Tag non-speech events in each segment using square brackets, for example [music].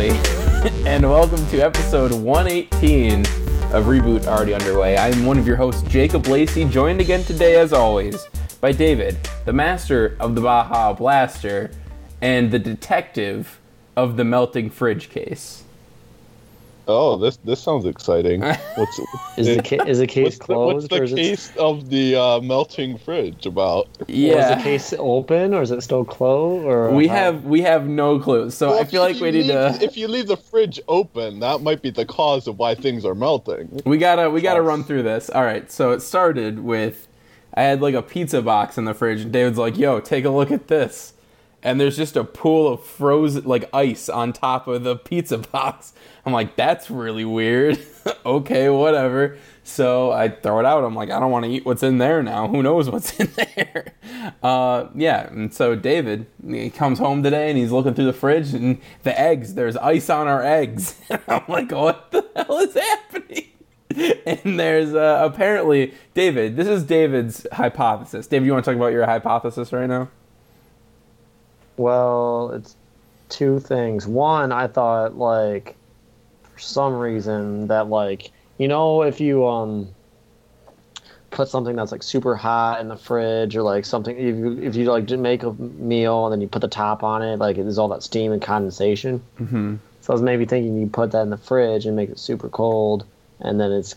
Everybody, [laughs] and welcome to episode 118 of Reboot Already Underway. I'm one of your hosts, Jacob Lacey, joined again today, as always, by David, the master of the Baja Blaster and the detective of the melting fridge case. Oh, this this sounds exciting. [laughs] What's Is the ca- is the [laughs] case what's the, what's closed or the is it, case of the uh, melting fridge about? or is the case open or is it still closed or we how- have we have no clue. So Well, I feel if like you we need leave- to If you leave the fridge open, that might be the cause of why things are melting. we gotta we gotta False. run through this. All right, so it started with I had like a pizza box in the fridge, and David's like, "Yo, take a look at this." And there's just a pool of frozen like ice on top of the pizza [laughs] box. I'm like, that's really weird. [laughs] okay, whatever. So I throw it out. I'm like, I don't want to eat what's in there now. Who knows what's [laughs] in there? Uh, yeah. And so David, he comes home today and he's looking through the fridge and the eggs. There's ice on our eggs. I'm like, what the hell is happening? and there's uh, apparently David. This is David's hypothesis. David, you want to talk about your hypothesis right now? Well, it's two things. One, I thought like for some reason that like you know if you um put something that's like super hot in the fridge or like something if you if you like make a meal and then you put the top on it like there's all that steam and condensation. Mm-hmm. So I was maybe thinking you put that in the fridge and make it super cold, and then it's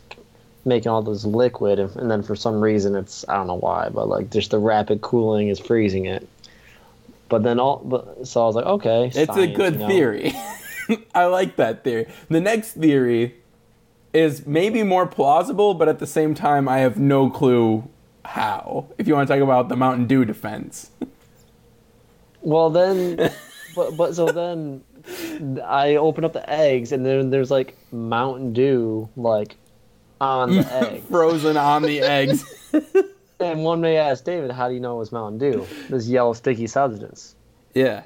making all this liquid, and, and then for some reason it's I don't know why, but like just the rapid cooling is freezing it. But then all, but, so I was like, okay, It's a good you know. theory. [laughs] I like that theory. The next theory is maybe more plausible, but at the same time, I have no clue how. If you want to talk about the Mountain Dew defense, Well then, [laughs] but but so then I open up the eggs, and then there's like Mountain Dew like on the [laughs] egg. frozen on the eggs. And one may ask David, how do you know it was Mountain Dew? This yellow sticky substance. yeah,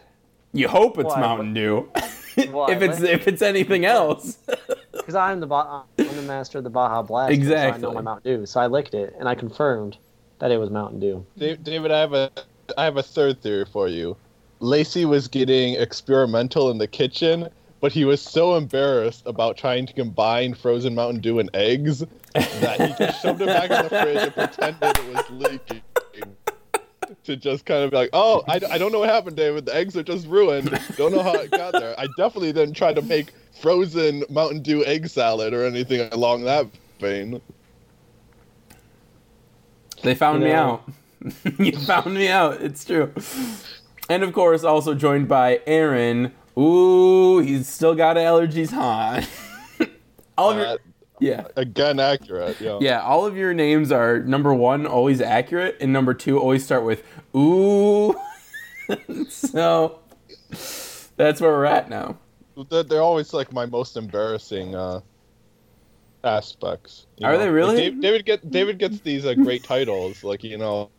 you hope it's Why? Mountain Dew. [laughs] Why? if it's if it's anything else, [laughs] Because I'm the ba- I'm the master of the Baja Blast. So I Exactly. know my Mountain Dew. So I licked it and I confirmed that it was Mountain Dew. David, I have a I have a third theory for you. Lacey was getting experimental in the kitchen, but he was so embarrassed about trying to combine frozen Mountain Dew and eggs that he just shoved it back in the fridge and pretended it was leaking. To just kind of be like, oh, I, I don't know what happened, David. The eggs are just ruined. Don't know how it got there. I definitely didn't try to make frozen Mountain Dew egg salad or anything along that vein. they found me out. [laughs] you found me out. It's true. And of course, also joined by Aaron. Ooh, he's still got allergies, huh? [laughs] All of your, Uh, yeah. again, accurate. Yeah. Yeah, all of your names are number one, always accurate, and number two, always start with ooh. [laughs] so that's where we're at now. They're, always like my most embarrassing uh, aspects. Are they really? Like, Dave- David get David gets these uh, great titles, like you know,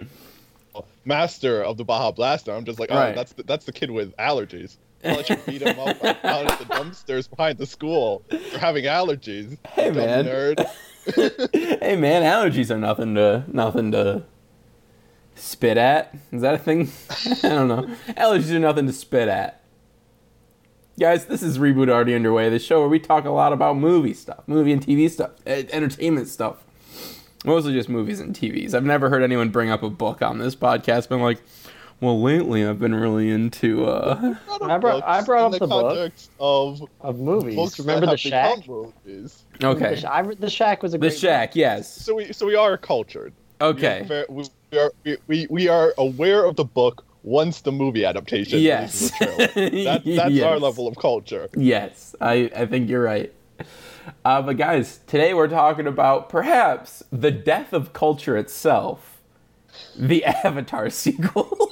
master of the Baja Blaster. I'm just like, oh, Right. that's the, that's the kid with allergies. You beat him up out at the dumpsters behind the school for having allergies. Hey, man. nerd. [laughs] hey man, allergies are nothing to nothing to spit at. Is that a thing? [laughs] I don't know. Allergies are nothing to spit at. Guys, this is Reboot Already Underway, the show where we talk a lot about movie stuff, movie and TV stuff, entertainment stuff. Mostly just movies and TVs. I've never heard anyone bring up a book on this podcast, been like, well, lately I've been really into, uh, I brought- I Books brought up the book. of Of movies. books Remember the have Shack? movies. okay. The, Sh- I, the Shack was a The great Shack, yes. So we so we are cultured. Okay. We are, we are, we, we, we are aware of the book once the movie adaptation. Yes. releases a trailer. That, [laughs] that's our level of culture. Yes, I, I think you're right. Uh, but guys, today we're talking about perhaps the death of culture itself, [laughs] the Avatar sequel.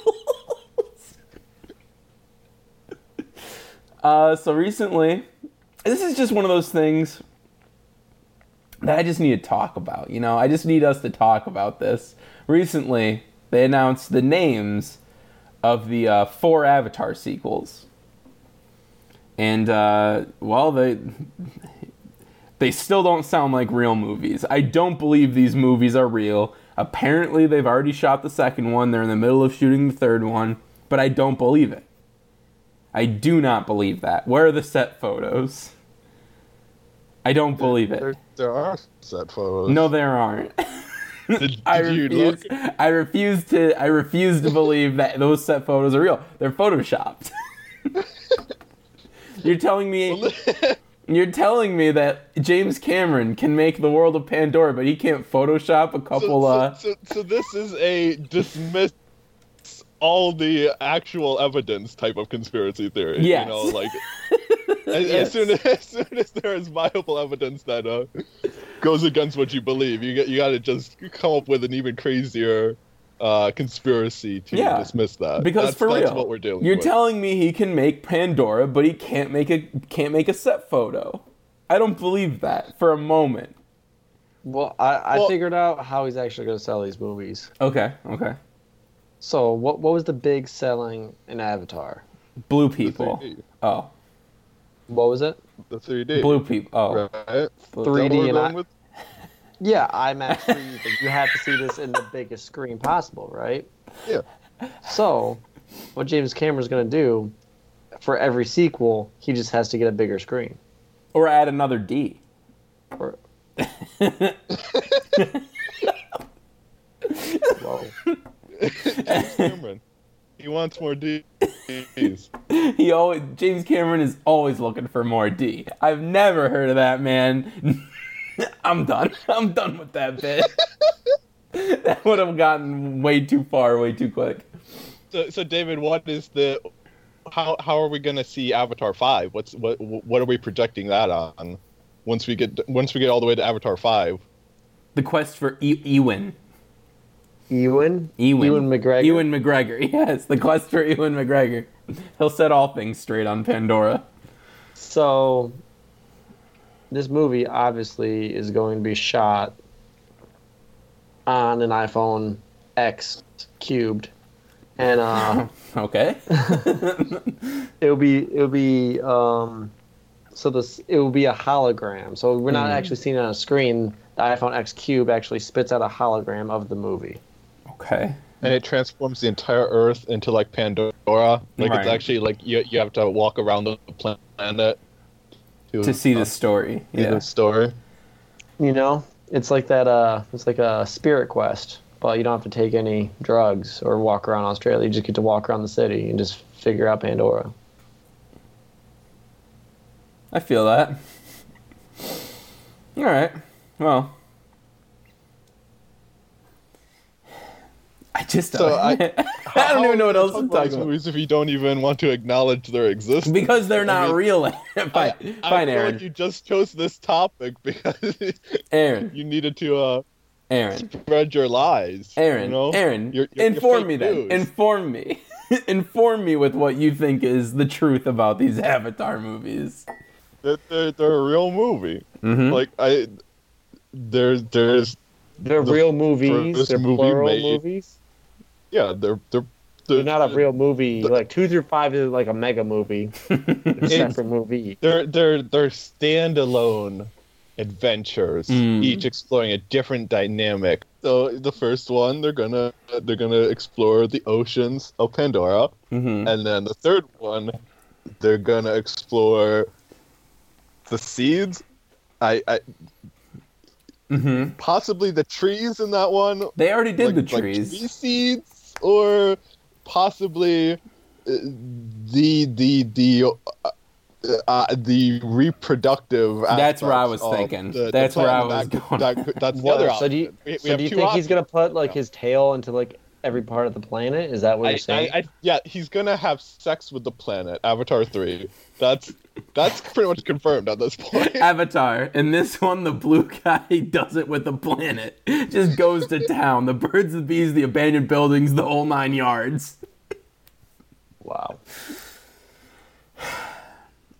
[laughs] uh, so recently, this is just one of those things that I just need to talk about. You know, I just need us to talk about this. Recently, they announced the names of the uh, four Avatar sequels and uh, well, they they still don't sound like real movies. I don't believe these movies are real. Apparently, they've already shot the second one. They're in the middle of shooting the third one, but I don't believe it. I do not believe that. Where are the set photos? I don't believe it. there are set photos. No, there aren't. [laughs] Did, [laughs] I did you refuse. look? I refuse to. I refuse to believe that those set photos are real. They're photoshopped. [laughs] You're telling me. You're telling me that James Cameron can make the world of Pandora, but he can't Photoshop a couple. so, uh, so, so, so this is a dismiss all the actual evidence type of conspiracy theory. Yes. You know, like [laughs] as, Yes. as soon as, [laughs] as soon as there is viable evidence that uh, goes against what you believe, you get you got to just come up with an even crazier uh, conspiracy to Yeah. dismiss that. because that's, for that's real, what we're doing. You're with. telling me he can make Pandora, but he can't make a can't make a set photo. I don't believe that for a moment. Well, I, I Well- figured out how he's actually going to sell these movies. Okay, okay. So, what what was the big selling in Avatar? Blue the people. 3D. Oh, What was it? The 3D. blue people. Oh, Right. Is that what 3D we're and I, with? Yeah, IMAX 3D. you have to see this in the biggest screen possible, right? Yeah. So, what James Cameron's going to do for every sequel, he just has to get a bigger screen. or add another D. Or, [laughs] whoa. Cameron. He wants more D's. He always James Cameron is always looking for more D. I've never heard of that man. [laughs] [laughs] I'm done. [laughs] I'm done with that bit. [laughs] that would have gotten way too far, way too quick. So, so David, what is the how how are we going to see Avatar five? What's what what are we projecting that on? Once we get once we get all the way to Avatar five, The quest for e- Ewan. Ewan? Ewan. Ewan McGregor? Ewan McGregor. Yes, the quest for Ewan McGregor. He'll set all things straight on Pandora. So, this movie obviously is going to be shot on an iPhone X cubed, and uh, [laughs] Okay. [laughs] it'll be it'll be um, so this it will be a hologram. So we're not actually seeing it on a screen. The iPhone X cube actually spits out a hologram of the movie. okay. and it transforms the entire Earth into like Pandora. Like Right. it's actually like you you have to walk around the planet To see uh, the story. Yeah. the story. You know, it's like that. Uh, it's like a spirit quest, but you don't have to take any drugs or walk around Australia. You just get to walk around the city and just figure out Pandora. I feel that. All right. Well, I just So I, I- [laughs] [laughs] I don't even know what else to to talk about movies if you don't even want to acknowledge their existence. because they're not I mean, real. [laughs] fine, I, fine, I feel Aaron. like you just chose this topic because Aaron, you needed to uh, Aaron, spread your lies. Aaron, you know? Aaron. Your- your- your inform fake me then. news. Inform me. inform me with what you think is the truth about these Avatar movies. They're, they're, they're a real movie. Mhm. Like I, there's there's They're The real movies. They're movie plural made- movies. Yeah they're they're They're not a real movie. Like two through five is like a mega movie, [laughs] a separate movie. They're they're they're standalone adventures, Mm. each exploring a different dynamic. So the first one, they're gonna they're gonna explore the oceans of Pandora, Mhm. and then the third one, they're gonna explore the seeds. I, I Mhm. possibly the trees in that one. They already did like, the like trees. tree seeds, or possibly uh, the the the uh, uh, the reproductive. That's where I was thinking. the- the That's where I was That- going. that- that's the What, other. so do you, option. We- we so do you two think he's gonna put like Yeah. his tail into like every part of the planet? Is that what I, you're saying? I, I, yeah, he's gonna have sex with the planet. Avatar three. That's that's pretty much confirmed at this point. [laughs] Avatar. In this one, the blue guy does it with the planet. Just goes to town. The birds, the bees, the abandoned buildings, the whole nine yards. wow. [sighs]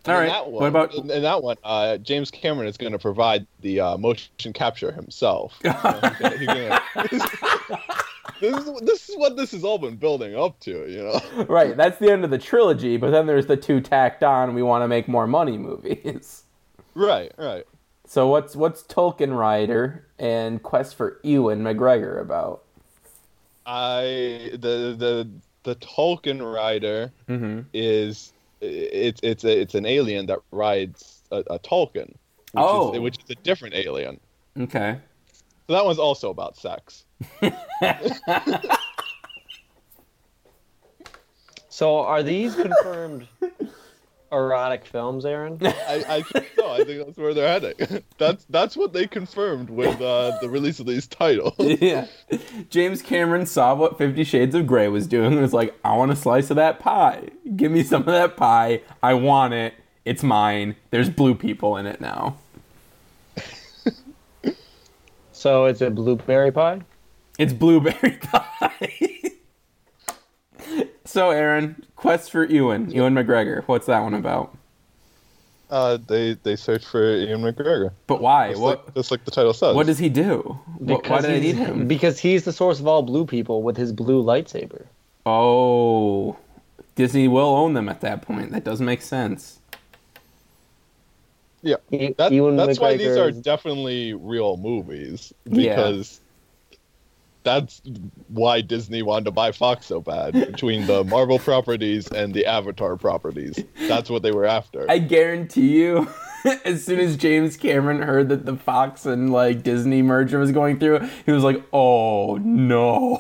All In right. that one, what about? in, in that one? Uh, James Cameron is going to provide the uh, motion capture himself. [laughs] You know, he's gonna- he's gonna- [laughs] this, is, this is what this has all been building up to. You know. [laughs] Right. That's the end of the trilogy. But then there's the two tacked on. We want to make more money movies. [laughs] Right. Right. So what's what's Tulkun Rider and Quest for Ewan McGregor about? I the the the Tulkun rider Mm-hmm. is it's it's a, it's an alien that rides a, a Tulkun, which, Oh. is, which is a different alien. Okay. So that one's also about sex. So are these confirmed erotic films, Aaron? I, I think so. I think that's where they're heading. [laughs] That's that's what they confirmed with uh, the release of these titles. [laughs] yeah. James Cameron saw what Fifty Shades of Grey was doing and was like, I want a slice of that pie. Give me some of that pie. I want it. It's mine. There's blue people in it now. So it's a blueberry pie. It's blueberry [laughs] pie. so, Aaron, Quest for Ewan, Ewan McGregor. What's that one about? Uh, they they search for Ewan McGregor. But why? Just What? like, just like the title says. What does he do? What, why do they need him? Because he's the source of all blue people with his blue lightsaber. Oh, Disney will own them at that point. That does make sense. Yeah, that, Ewan that's why these are definitely real movies Yeah. because that's why Disney wanted to buy Fox so bad between the Marvel properties and the Avatar properties. That's what they were after. I guarantee you, [laughs] as soon as James Cameron heard that the Fox and like Disney merger was going through, he was like, "Oh no."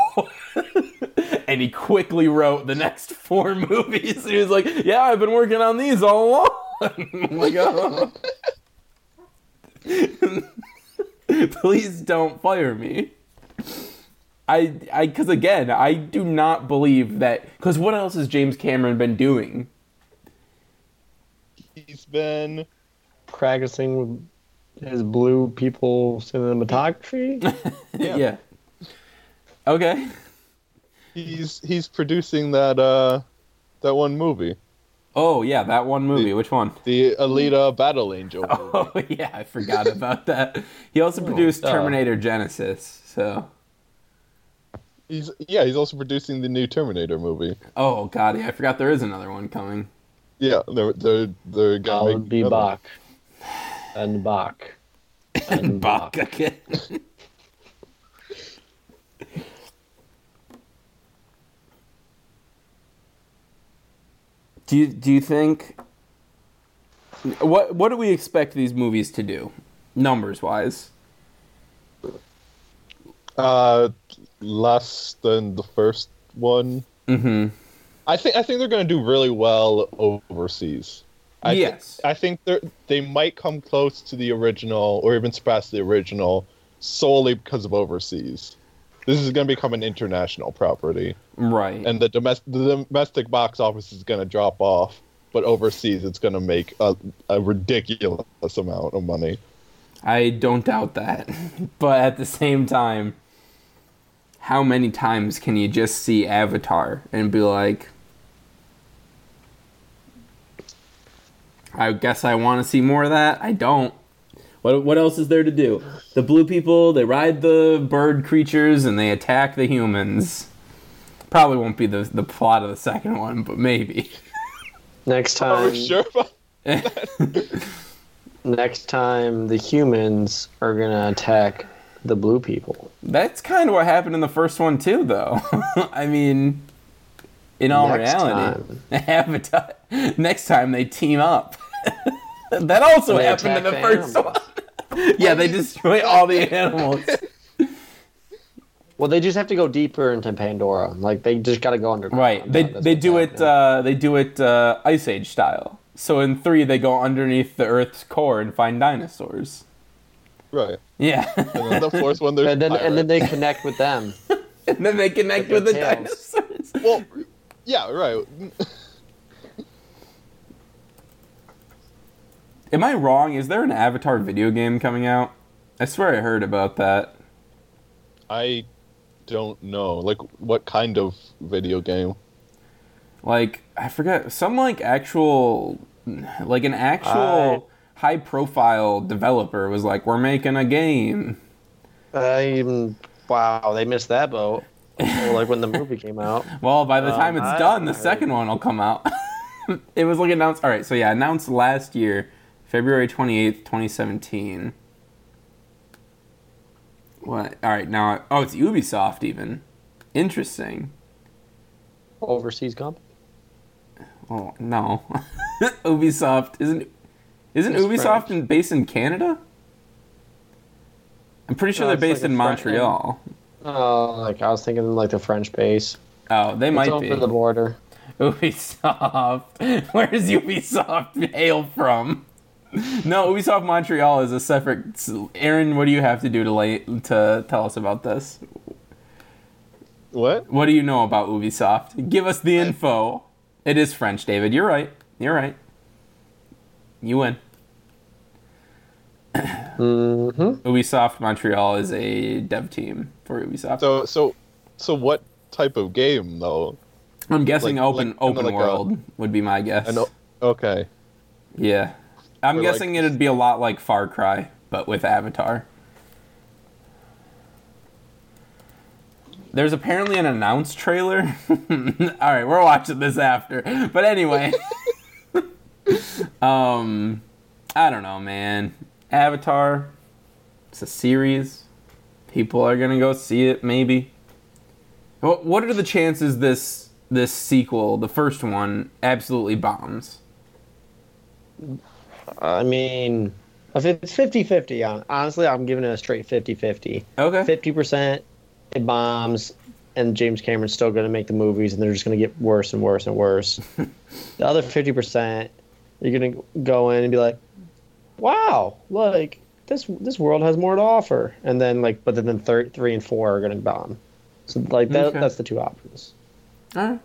[laughs] and he quickly wrote the next four [laughs] movies. He was like, "Yeah, I've been working on these all along." Like, oh. Please don't fire me. I, I, because again, I do not believe that. Because what else has James Cameron been doing? He's been practicing with his blue people cinematography. [laughs] Yeah. yeah. Okay. he's he's producing that uh that one movie, Oh yeah, that one movie. Which one? the Alita Battle Angel [laughs] movie. Oh yeah, I forgot about that. He also produced duh. Terminator Genisys. So. He's yeah, he's also producing the new Terminator movie. Oh god, yeah, I forgot there is another one coming. Yeah, they're they're they're gonna I'll make be another one. Bach. And Bach. [laughs] And Bach again. [laughs] do you do you think what what do we expect these movies to do, numbers wise? Uh, less than the first one. Mm-hmm. I think I think they're going to do really well overseas. I Yes. I think they they might come close to the original or even surpass the original solely because of overseas. This is going to become an international property, Right. and the domestic the domestic box office is going to drop off, but overseas it's going to make a, a ridiculous amount of money. I don't doubt that. [laughs] But at the same time, how many times can you just see Avatar and be like, I guess I want to see more of that? I don't. What, what else is there to do? The blue people, they ride the bird creatures and they attack the humans. Probably won't be the, the plot of the second one, but maybe. [laughs] Next Are time, we sure about [laughs] [laughs] next time the humans are gonna attack the blue people. That's kind of what happened in the first one too, though. [laughs] I mean, in all Next reality, [laughs] Avatar. Next time they team up. [laughs] that also They happened in the attack first the one. yeah, they destroy all the animals. Well, they just have to go deeper into Pandora. Like they just got to go underground. Right. They they do it. Uh, they do it uh, Ice Age style. So in three, they go underneath the Earth's core and find dinosaurs. Right? Yeah, And then the fourth one, there's and then and then they connect with them. [laughs] and then they connect with With the tails. dinosaurs. [laughs] well, yeah, right. Am I wrong? Is there an Avatar video game coming out? I swear I heard about that. I don't know. Like, what kind of video game? Like I forget some like actual, like an actual high profile developer was like, "We're making a game." I even wow, they missed that boat. Like when the movie came out. [laughs] Well, by the Um, time it's I done, the heard- second one will come out. [laughs] it was like announced. All right, so yeah, announced last year, February twenty eighth, twenty seventeen. What? All right, now oh, it's Ubisoft even. Interesting. Overseas comp. Oh no, [laughs] Ubisoft isn't isn't It's Ubisoft French. based in Canada? I'm pretty sure No, they're based like in Montreal. Oh, like I was thinking like the French base. Oh, they It's might be over the border. Ubisoft. [laughs] Where does Ubisoft hail from? No, Ubisoft Montreal is a separate. Aaron, what do you have to do to lay, to tell us about this? What? What do you know about Ubisoft? Give us the info. It is French, David. You're right. You're right. You win. Mm-hmm. Ubisoft Montreal is a dev team for Ubisoft. So so so what type of game though? I'm guessing like- open like- kinda open like a- world would be my guess. I know. Okay. Yeah. I'm Or like- guessing it'd be a lot like Far Cry, but with Avatar. There's apparently an announced trailer. [laughs] Alright, we're watching this after. But anyway. [laughs] um I don't know, man. Avatar. It's a series. People are gonna go see it, maybe. What what are the chances this this sequel, the first one, absolutely bombs? I mean, if it's 50-50, honestly, I'm giving it a straight 50-50. Okay. 50% it bombs, and James Cameron's still going to make the movies, and they're just going to get worse and worse and worse. [laughs] the other 50%, you're going to go in and be like, wow, like, this this world has more to offer. And then, like, but then thir- three and four are going to bomb. So, like, that, Okay. that's the two options. Alright.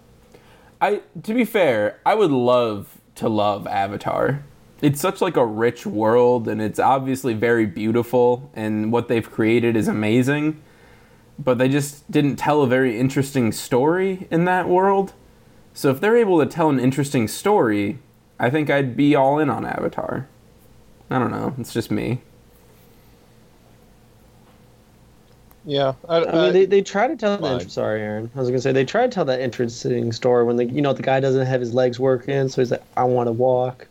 I to be fair, I would love to love Avatar. It's such like a rich world and it's obviously very beautiful and what they've created is amazing. But they just didn't tell a very interesting story in that world. So if they're able to tell an interesting story, I think I'd be all in on Avatar. I don't know, it's just me. Yeah. I, I mean, they, they try to tell the fine. sorry, Aaron. I was gonna say they try to tell that interesting story when the you know the guy doesn't have his legs working, so he's like, I want to walk.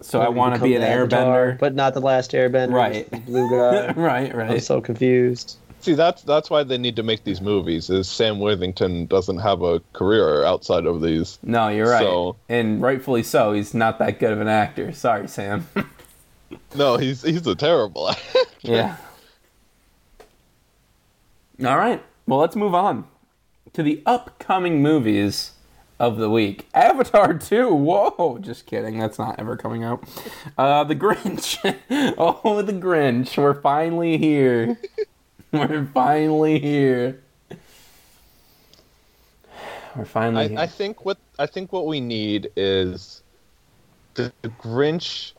So I want to be an becomes Avatar, airbender. but not the last airbender. Right. just the blue guy. [laughs] right, I'm right. so confused. See, that's that's why they need to make these movies. Is Sam Worthington doesn't have a career outside of these? No, you're right. So- and rightfully so. He's not that good of an actor. Sorry, Sam. [laughs] No, he's he's a terrible. [laughs] yeah. All right. Well, let's move on to the upcoming movies of the week. Avatar 2. Whoa. Just kidding. That's not ever coming out. Uh, The Grinch. [laughs] oh, The Grinch. We're finally here. [laughs] We're finally here. We're finally I, here. I think what I think what we need is the, the Grinch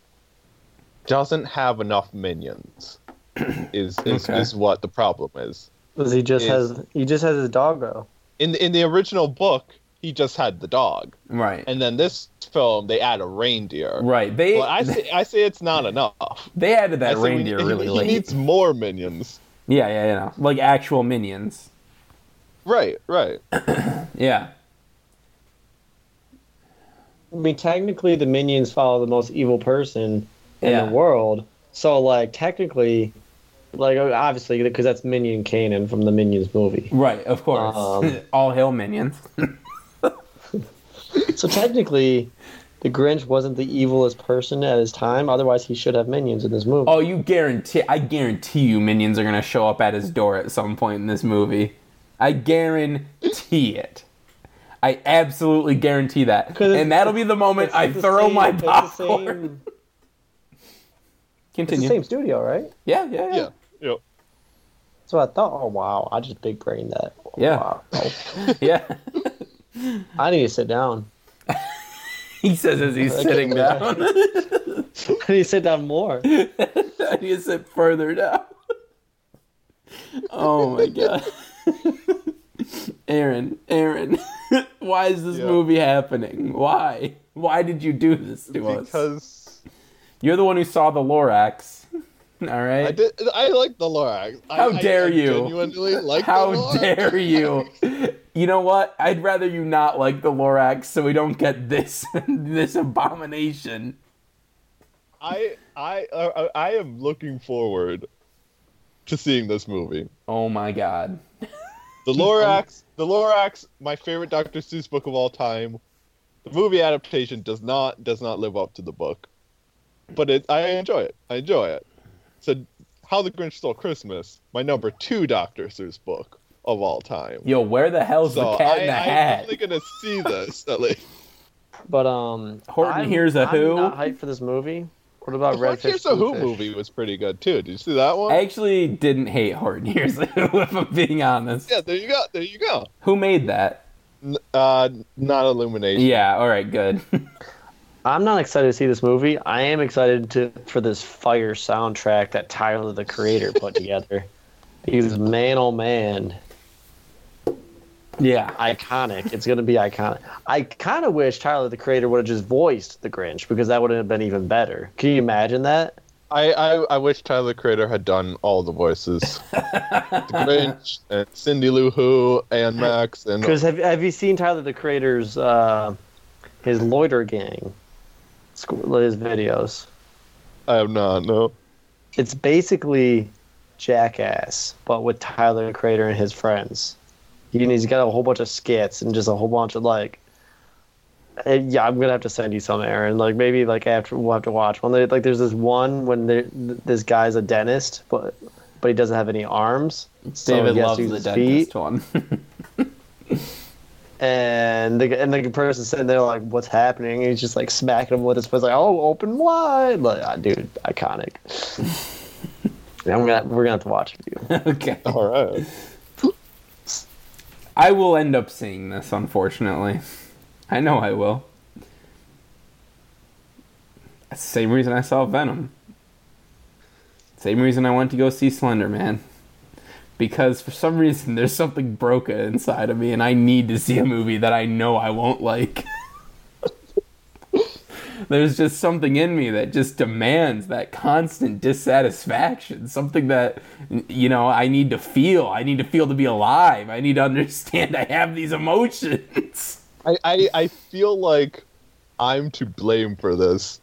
doesn't have enough minions. [clears throat] Is is, Okay. is what the problem is. Because he just Is- has he just has his doggo. In in the original book, he just had the dog, right. and then this film they add a reindeer. right. They Well, I say I say it's not enough. they added that I say we- reindeer he- really he, needs more minions. Yeah, yeah, yeah. Like actual minions. Right, right. [clears throat] Yeah. I mean, technically, the minions follow the most evil person in Yeah. the world. So, like, technically, like, obviously, because that's Minion Kanan from the Minions movie. Right, of course. Um, [laughs] All hail minions. [laughs] So technically, the Grinch wasn't the evilest person at his time. Otherwise, he should have minions in this movie. oh, you guarantee I guarantee you minions are gonna show up at his door at some point in this movie. I guarantee it. I absolutely guarantee that. And that'll be the moment I throw same- my popcorn. [laughs] same- It's the same studio, right? Yeah, yeah, yeah. Yeah. Yep. So I thought, oh wow, I just big brain that. Yeah. Wow. [laughs] Yeah. I need to sit down. [laughs] he says as he's sitting down. [laughs] I need to sit down more. I need to sit further down. Oh my god. Aaron, Aaron, why is this Yeah. movie happening? Why? Why did you do this to us? Because You're the one who saw the Lorax. [laughs] All right. I did. I like the Lorax. How I- dare I you. Genuinely like. How dare you? [laughs] You know what? I'd rather you not like the Lorax so we don't get this [laughs] this abomination. I I uh, I am looking forward to seeing this movie. Oh my god. The Lorax, the Lorax, my favorite Dr. Seuss book of all time, the movie adaptation does not does not live up to the book, but it I enjoy it. I enjoy it. So, How the Grinch Stole Christmas, my number two Doctor Seuss book of all time. Yo, where the hell's So the cat I, in the I'm hat? only gonna see this [laughs] at least. But um, Horton I'm, Hears a I'm Who. Not hyped for this movie. What about The Red Fuck Fish? Here's a Who Bluefish? movie was pretty good too. Did you see that one? I actually didn't hate Horton Hears a Who, [laughs] if I'm being honest. Yeah, there you go. There you go. Who made that? N- Uh, not Illumination. Yeah, alright, good. [laughs] I'm not excited to see this movie. I am excited to for this fire soundtrack that Tyler the Creator put together. [laughs] He's man, oh man, yeah. iconic! It's gonna be iconic. I kind of wish Tyler the Creator would have just voiced the Grinch because that would have been even better. Can you imagine that? I, I I wish Tyler the Creator had done all the voices. [laughs] the Grinch and Cindy Lou Who and Max and Because have have you seen Tyler the Creator's uh, his loiter gang, sc- his videos? I have not. No. It's basically Jackass, but with Tyler the Creator and his friends. He, he's got a whole bunch of skits and just a whole bunch of like. uh, Yeah, I'm gonna have to send you some, Aaron. Like maybe like after we'll have to watch one. They- Like there's this one when this guy's a dentist, but but he doesn't have any arms. So David he has loves the his dentist feet. one. [laughs] and the and the person sitting there like, "What's happening?" And he's just like smacking him with his fist, like, "Oh, open wide!" Like, ah, dude, iconic. [laughs] Yeah, I'm gonna we're gonna have to watch it. okay. [laughs] All right. I will end up seeing this, unfortunately. I know I will. That's the same reason I saw Venom. Same reason I went to go see Slender Man. Because for some reason there's something broken inside of me and I need to see a movie that I know I won't like. [laughs] there's just something in me that just demands that constant dissatisfaction. Something that, you know, I need to feel. I need to feel to be alive. I need to understand I have these emotions. I, I I feel like I'm to blame for this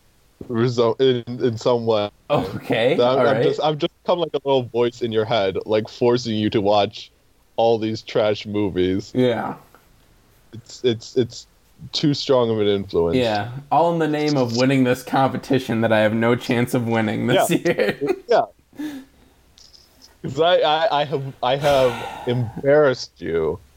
result in in some way. Okay. I'm, all I'm right. just I'm just become like a little voice in your head, like forcing you to watch all these trash movies. yeah. It's it's it's too strong of an influence. Yeah. All in the name of winning this competition that I have no chance of winning this year. [laughs] Yeah. Because I, I, I have I have embarrassed you [laughs]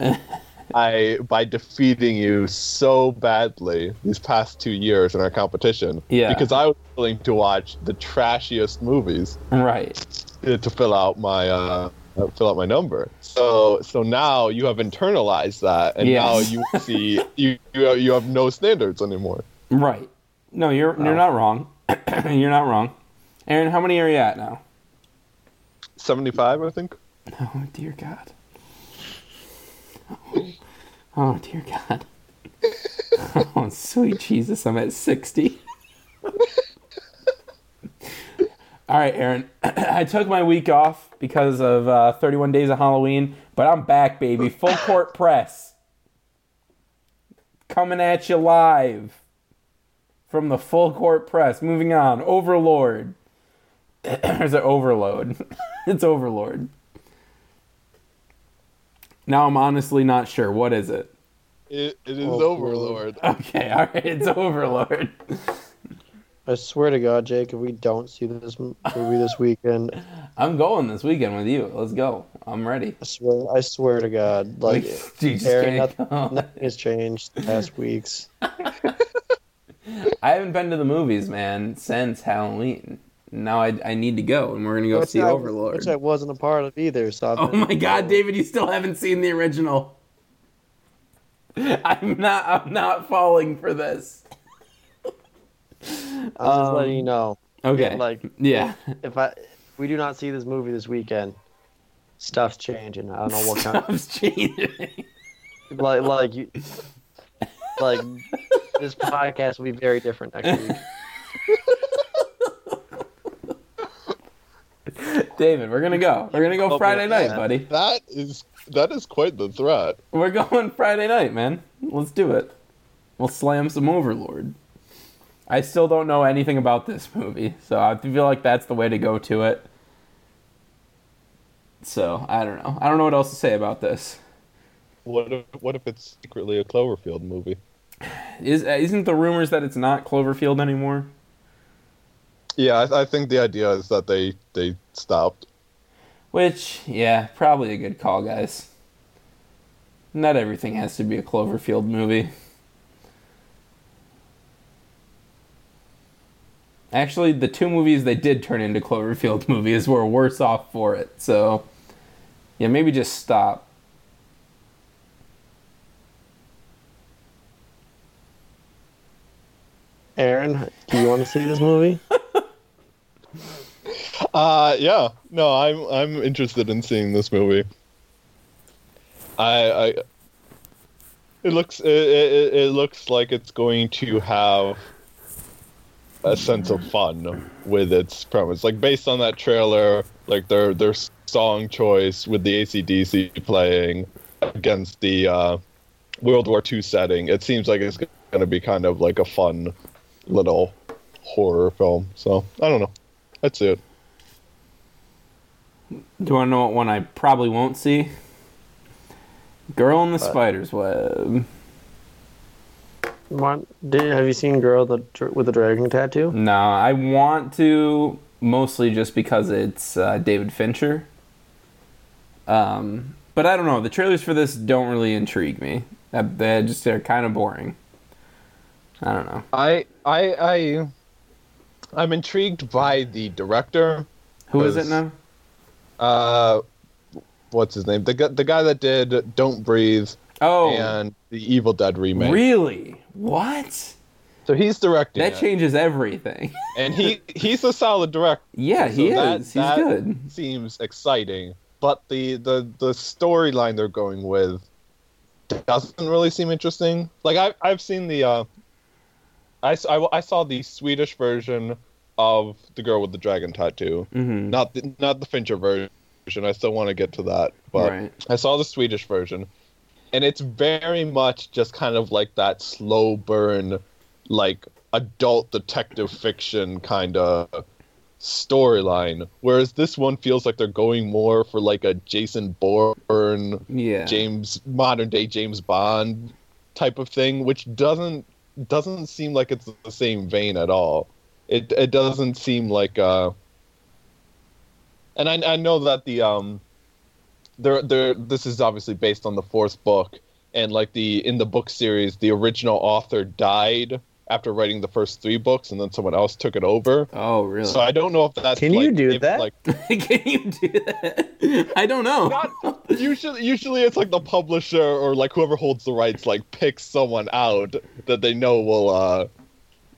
I by defeating you so badly these past two years in our competition. Yeah. Because I was willing to watch the trashiest movies right. to to fill out my uh, uh, fill out my number. So so now you have internalized that, and Yes. now you [laughs] see you you you have no standards anymore. Right. No, you're you're not wrong. [clears throat] you're not wrong. Aaron, how many are you at now? Seventy five, I think. Oh dear God. Oh, dear God. [laughs] Oh sweet Jesus, I'm at sixty. [laughs] All right, Aaron. [clears throat] I took my week off because of uh, 31 days of Halloween, but I'm back, baby. Full court [laughs] press. Coming at you live from the full court press. Moving on. Overlord. [clears throat] or is it Overload? it's Overlord. Now I'm honestly not sure. What is it? It, it is Oh, Overlord. Okay, all right, it's [laughs] Overlord. I swear to God, Jake, if we don't see this movie this weekend, I'm going this weekend with you. Let's go. I'm ready. I swear, I swear to God, like [laughs] You Aaron, nothing, nothing has changed the past weeks. [laughs] I haven't been to the movies, man, since Halloween. Now I, I need to go, and we're gonna go Which see I- Overlord. which I wasn't a part of either. So Oh my God, David, you still haven't seen the original. [laughs] I'm not. I'm not falling for this. I'm just um, letting you know. Okay. Like, yeah. if I if we do not see this movie this weekend, stuff's changing. I don't know what kind. [laughs] Stuff's changing. like like you, like this podcast will be very different next week. [laughs] David, we're gonna go. We're gonna go Oh, Friday yeah. night, buddy. That is that is quite the threat. We're going Friday night, man. Let's do it. We'll slam some Overlord. I still don't know anything about this movie, so I feel like that's the way to go to it. So I don't know. I don't know what else to say about this. What if what if it's secretly a Cloverfield movie? Is isn't the rumors that it's not Cloverfield anymore? Yeah, I, I think the idea is that they they stopped. Which, yeah, probably a good call, guys. Not everything has to be a Cloverfield movie. Actually, the two movies they did turn into Cloverfield [laughs] movies were worse off for it. So, yeah, maybe just stop. Aaron, do you want to see this movie? [laughs] Uh, yeah. No, I'm I'm interested in seeing this movie. I, I it looks it, it, it looks like it's going to have a sense of fun with its premise. Like based on that trailer, like their their song choice with the AC/DC playing against the uh, World War II setting, it seems like it's going to be kind of like a fun little horror film. So I don't know. See it. Do I know what one I probably won't see? Girl in the Spider's Web. What, did, have you seen Girl the, with the Dragon Tattoo? No, I want to mostly just because it's uh, David Fincher. Um, but I don't know. The trailers for this don't really intrigue me. They just they're kind of boring. I don't know. I I I I'm intrigued by the director. Who is it now? Uh, what's his name? The guy the guy that did Don't Breathe Oh, and the Evil Dead remake. really? What? So he's directing That it. changes everything. and he he's a solid director. [laughs] yeah, So he that- is. He's that good. Seems exciting, but the the the storyline they're going with doesn't really seem interesting. Like I I've seen the uh, I, I, I saw the Swedish version of the girl with the dragon tattoo. hmm Not the not the Fincher version. I still want to get to that, but Right. I saw the Swedish version, and it's very much just kind of like that slow burn, like adult detective fiction kind of storyline. Whereas this one feels like they're going more for like a Jason Bourne, Yeah. James modern day James Bond type of thing, which doesn't doesn't seem like it's the same vein at all. It it doesn't seem like uh and I I know that the um there there this is obviously based on the fourth book and like the in the book series the original author died after writing the first three books and then someone else took it over. Oh, really? So I don't know if that's Can you do if, that? Like [laughs] Can you do that? I don't know. not usually usually it's like the publisher or like whoever holds the rights like picks someone out that they know will uh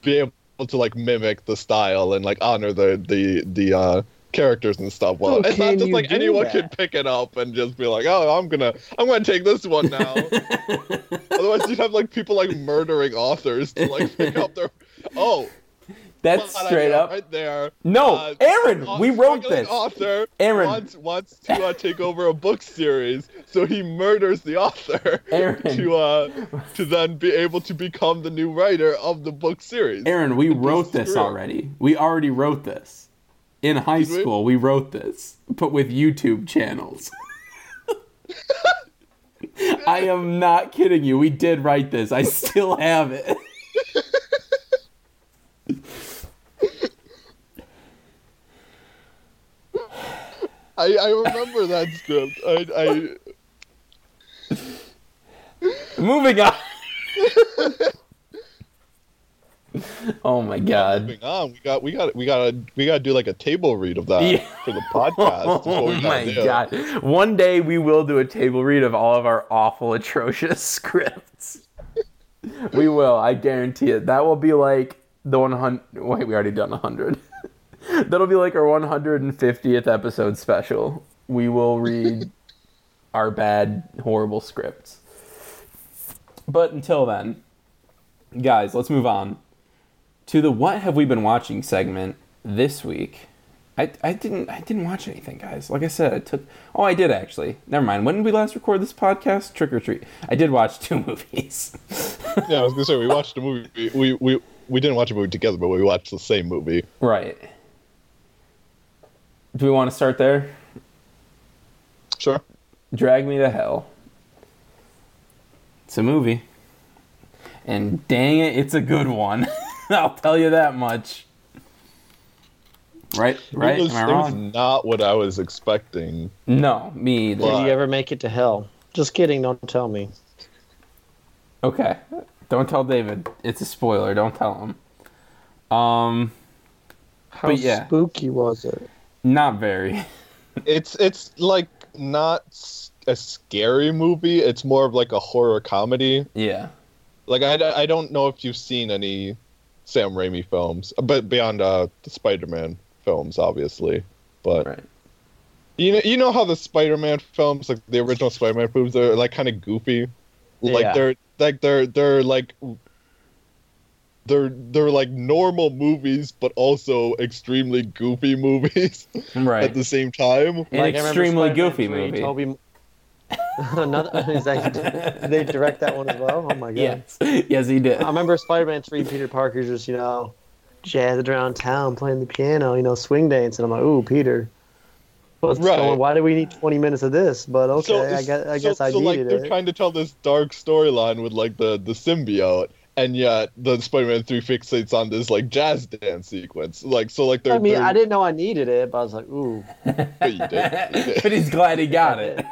be able to like mimic the style and like honor the the the uh characters and stuff well How it's not just like anyone that? can pick it up and just be like oh i'm gonna i'm gonna take this one now [laughs] otherwise you'd have like people like murdering authors to like pick up their [laughs] oh That's well, straight up. right there No, uh, Aaron, we wrote this. Author Aaron. wants wants to uh, take over a book series, so he murders the author [laughs] Aaron. to uh to then be able to become the new writer of the book series. Aaron, we This wrote is this already. We already wrote this. In high Did we? school, we wrote this, but with YouTube channels. [laughs] [laughs] I am not kidding you. We did write this. I still have it. I, I remember that script. I, I [laughs] Moving on. [laughs] oh my god. moving on. We got we got we got to we got to do like a table read of that Yeah. for the podcast. [laughs] Oh my do. god. One day we will do a table read of all of our awful, atrocious scripts. we will, I guarantee it. That will be like the 100. Wait, we already done 100. [laughs] That'll be like our 150th episode special. We will read [laughs] our bad, horrible scripts. But until then, guys, let's move on to the what have we been watching segment this week. I, I didn't I didn't watch anything, guys. Like I said, I took oh I did actually. Never mind. When did we last record this podcast? Trick or treat. I did watch two [laughs] movies. Yeah, I was gonna say we watched a movie. We we we didn't watch a movie together, but we watched the same movie. right. Do we want to start there? Sure. Drag Me to Hell. It's a movie. And dang it, it's a good one. [laughs] I'll tell you that much. Right? Right? It was, Am I it was wrong? not what I was expecting. No, me either. Well- Did you ever make it to hell? Just kidding. Don't tell me. Okay. Don't tell David. It's a spoiler. Don't tell him. Um, How But yeah. spooky was it? Not very. It's it's like not a scary movie. It's more of like a horror comedy. Yeah. Like I, I don't know if you've seen any Sam Raimi films, but beyond uh, the Spider-Man films, obviously. But Right. you know, you know how the Spider-Man films, like the original Spider-Man films, are like kind of goofy. Like Yeah. they're like they're they're like they're they're like normal movies, but also extremely goofy movies [laughs] Right. at the same time. An Like, extremely goofy 3, movie. Tobey... [laughs] Another, [laughs] is that, did they direct that one as well? Oh my god! Yes. Yes, he did. I remember Spider-Man Three. Peter Parker's just you know jazzed around town playing the piano, you know, swing dance, and I'm like, ooh, Peter. What's Right. going? Why do we need 20 minutes of this? But okay, So- I guess I so- guess I so, like needed they're trying to tell this dark storyline with like the the symbiote, and yet the Spider-Man Three fixates on this like jazz dance sequence. Like so, like they're. I mean, they're- I didn't know I needed it, but I was like, ooh. [laughs] but you did. You did. but he's glad he got it.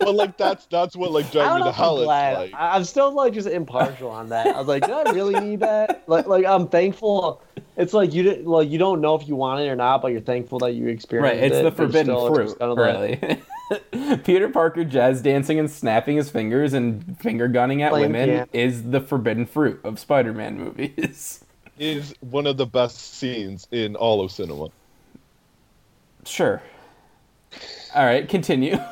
but like that's that's what like I Drag don't Me to if I'm Hell glad. like. I- I'm still like just impartial on that. I was like, did I really need that? Like, like I'm thankful. It's like you didn't like you don't know if you want it or not, but you're thankful that you experienced it Right, it's it. the forbidden still, fruit, just kinda like- really. [laughs] Peter Parker jazz dancing and snapping his fingers and finger gunning at Playing women piano. is the forbidden fruit of Spider-Man movies. [laughs] is one of the best scenes in all of cinema. Sure. All right, continue. [laughs]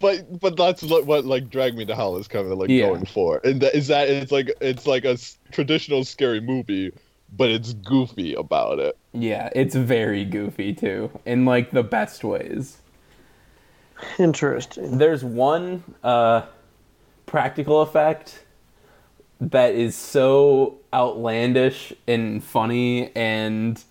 But but that's what, what like Drag Me to Hell is kind of like Yeah. going for, and that is that it's like it's like a s- traditional scary movie, but it's goofy about it. yeah, it's very goofy too, in like the best ways. Interesting. There's one uh, practical effect that is so outlandish and funny and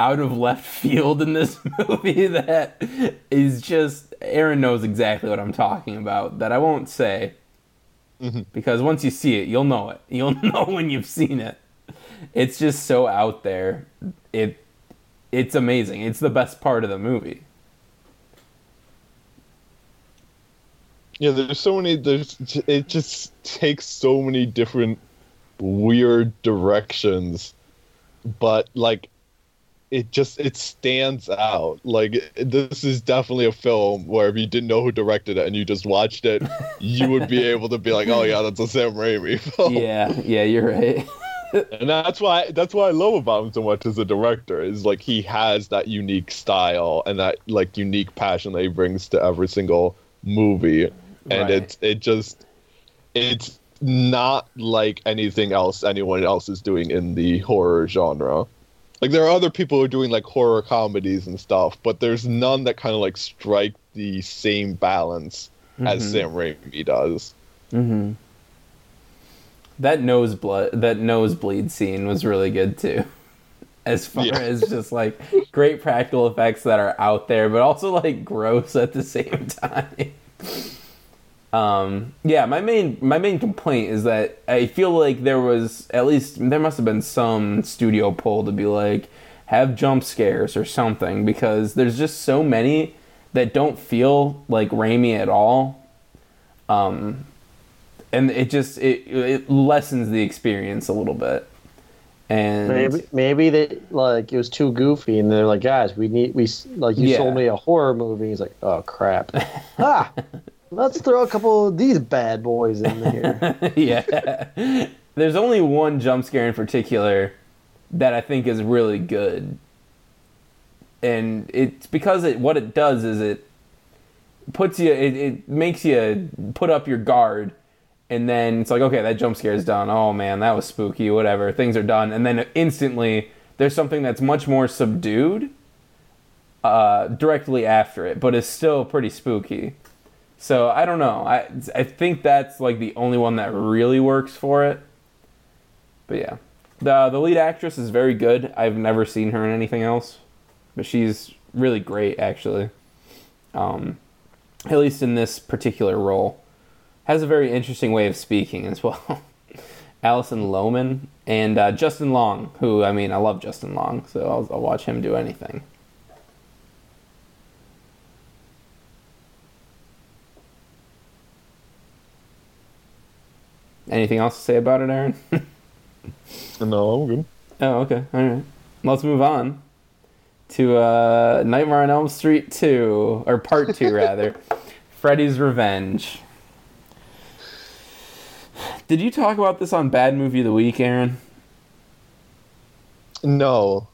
out of left [laughs] field in this [laughs] movie that is just Aaron knows exactly what I'm talking about that I won't say. Because once you see it you'll know it. [laughs] You'll know when you've seen it. It's just so out there. It it's amazing. It's the best part of the movie Yeah, there's so many. There's it just takes so many different weird directions, but like it just it stands out. Like this is definitely a film where if you didn't know who directed it and you just watched it, you would be [laughs] able to be like, oh yeah, that's a Sam Raimi [laughs] film. yeah yeah you're right and that's why that's why I love about him so much as a director is like he has that unique style and that like unique passion that he brings to every single movie, and Right. it's it just it's not like anything else anyone else is doing in the horror genre. Like there are other people who are doing like horror comedies and stuff, but there's none that kind of like strike the same balance as Mhm. Sam Raimi does. Mm-hmm. That nose blood, that nosebleed scene was really good too. [laughs] As far Yeah. as just like great practical effects that are out there, but also like gross at the same [laughs] time. Um, yeah, my main my main complaint is that I feel like there was at least there must have been some studio pull to be like have jump scares or something because there's just so many that don't feel like Raimi at all. Um, and it just it it lessens the experience a little bit. And Maybe maybe they like it was too goofy, and they're like, guys, we need we like you Yeah. sold me a horror movie. He's like, oh crap, [laughs] ah, let's throw a couple of these bad boys in there. [laughs] yeah, there's only one jump scare in particular that I think is really good, and it's because it what it does is it puts you it, it makes you put up your guard. And then it's like okay that jump scare is done. Oh man that was spooky whatever. Things are done. And then instantly there's something that's much more subdued uh, directly after it but it's still pretty spooky so i don't know. I i think that's like the only one that really works for it. But yeah. The the lead actress is very good. I've never seen her in anything else. But she's really great actually. Um at least in this particular role, has a very interesting way of speaking as [laughs] well. Alison Lohman, and uh, Justin Long, who I mean I love Justin Long, so I'll, I'll watch him do anything. Anything else to say about it, Aaron? [laughs] No, I'm good. Oh, okay. All right. Let's move on to uh, Nightmare on Elm Street 2, or Part 2, [laughs] rather. Freddy's Revenge. Did you talk about this on Bad Movie of the Week, Aaron? No,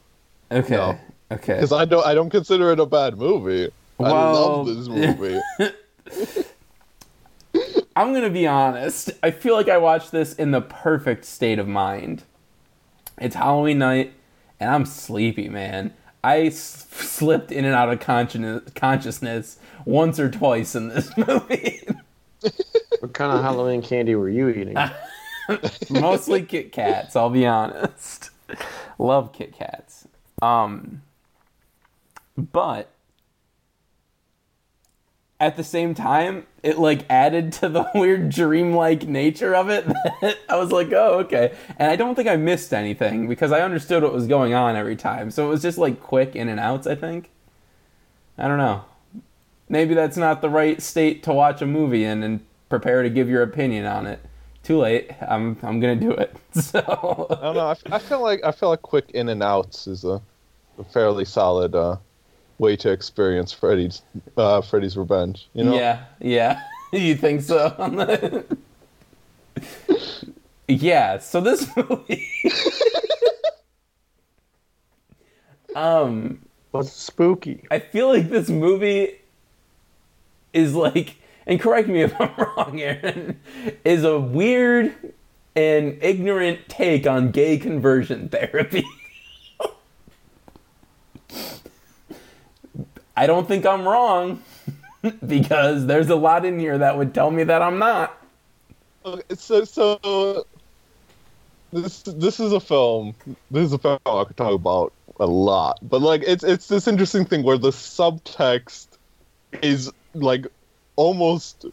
Okay. No. Okay. because I don't I don't consider it a bad movie. I love this movie. [laughs] I'm going to be honest. I feel like I watched this in the perfect state of mind. It's Halloween night, and I'm sleepy, man. I s- slipped in and out of consciousness, consciousness once or twice in this [laughs] movie. What kind of Halloween candy were you eating? [laughs] Mostly Kit Kats, I'll be honest. Love Kit Kats. Um, but at the same time, it like added to the [laughs] weird dreamlike nature of it. [laughs] I was like, oh, okay. And I don't think I missed anything because I understood what was going on every time. So it was just like quick in and outs, I think. I don't know. Maybe that's not the right state to watch a movie in and prepare to give your opinion on it. Too late. I'm I'm gonna do it. [laughs] So I don't know. I, I feel like I feel like quick in and outs is a, a fairly solid uh, way to experience Freddy's uh, Freddy's Revenge. You know? Yeah, yeah. [laughs] you think so? [laughs] yeah, so this [laughs] movie Um What's spooky? I feel like this movie is like and correct me if I'm wrong, Aaron, is a weird and ignorant take on gay conversion therapy. I don't think I'm wrong [laughs] because there's a lot in here that would tell me that I'm not. Okay, so so this this is a film. This is a film I could talk about a lot, but like it's it's this interesting thing where the subtext is like almost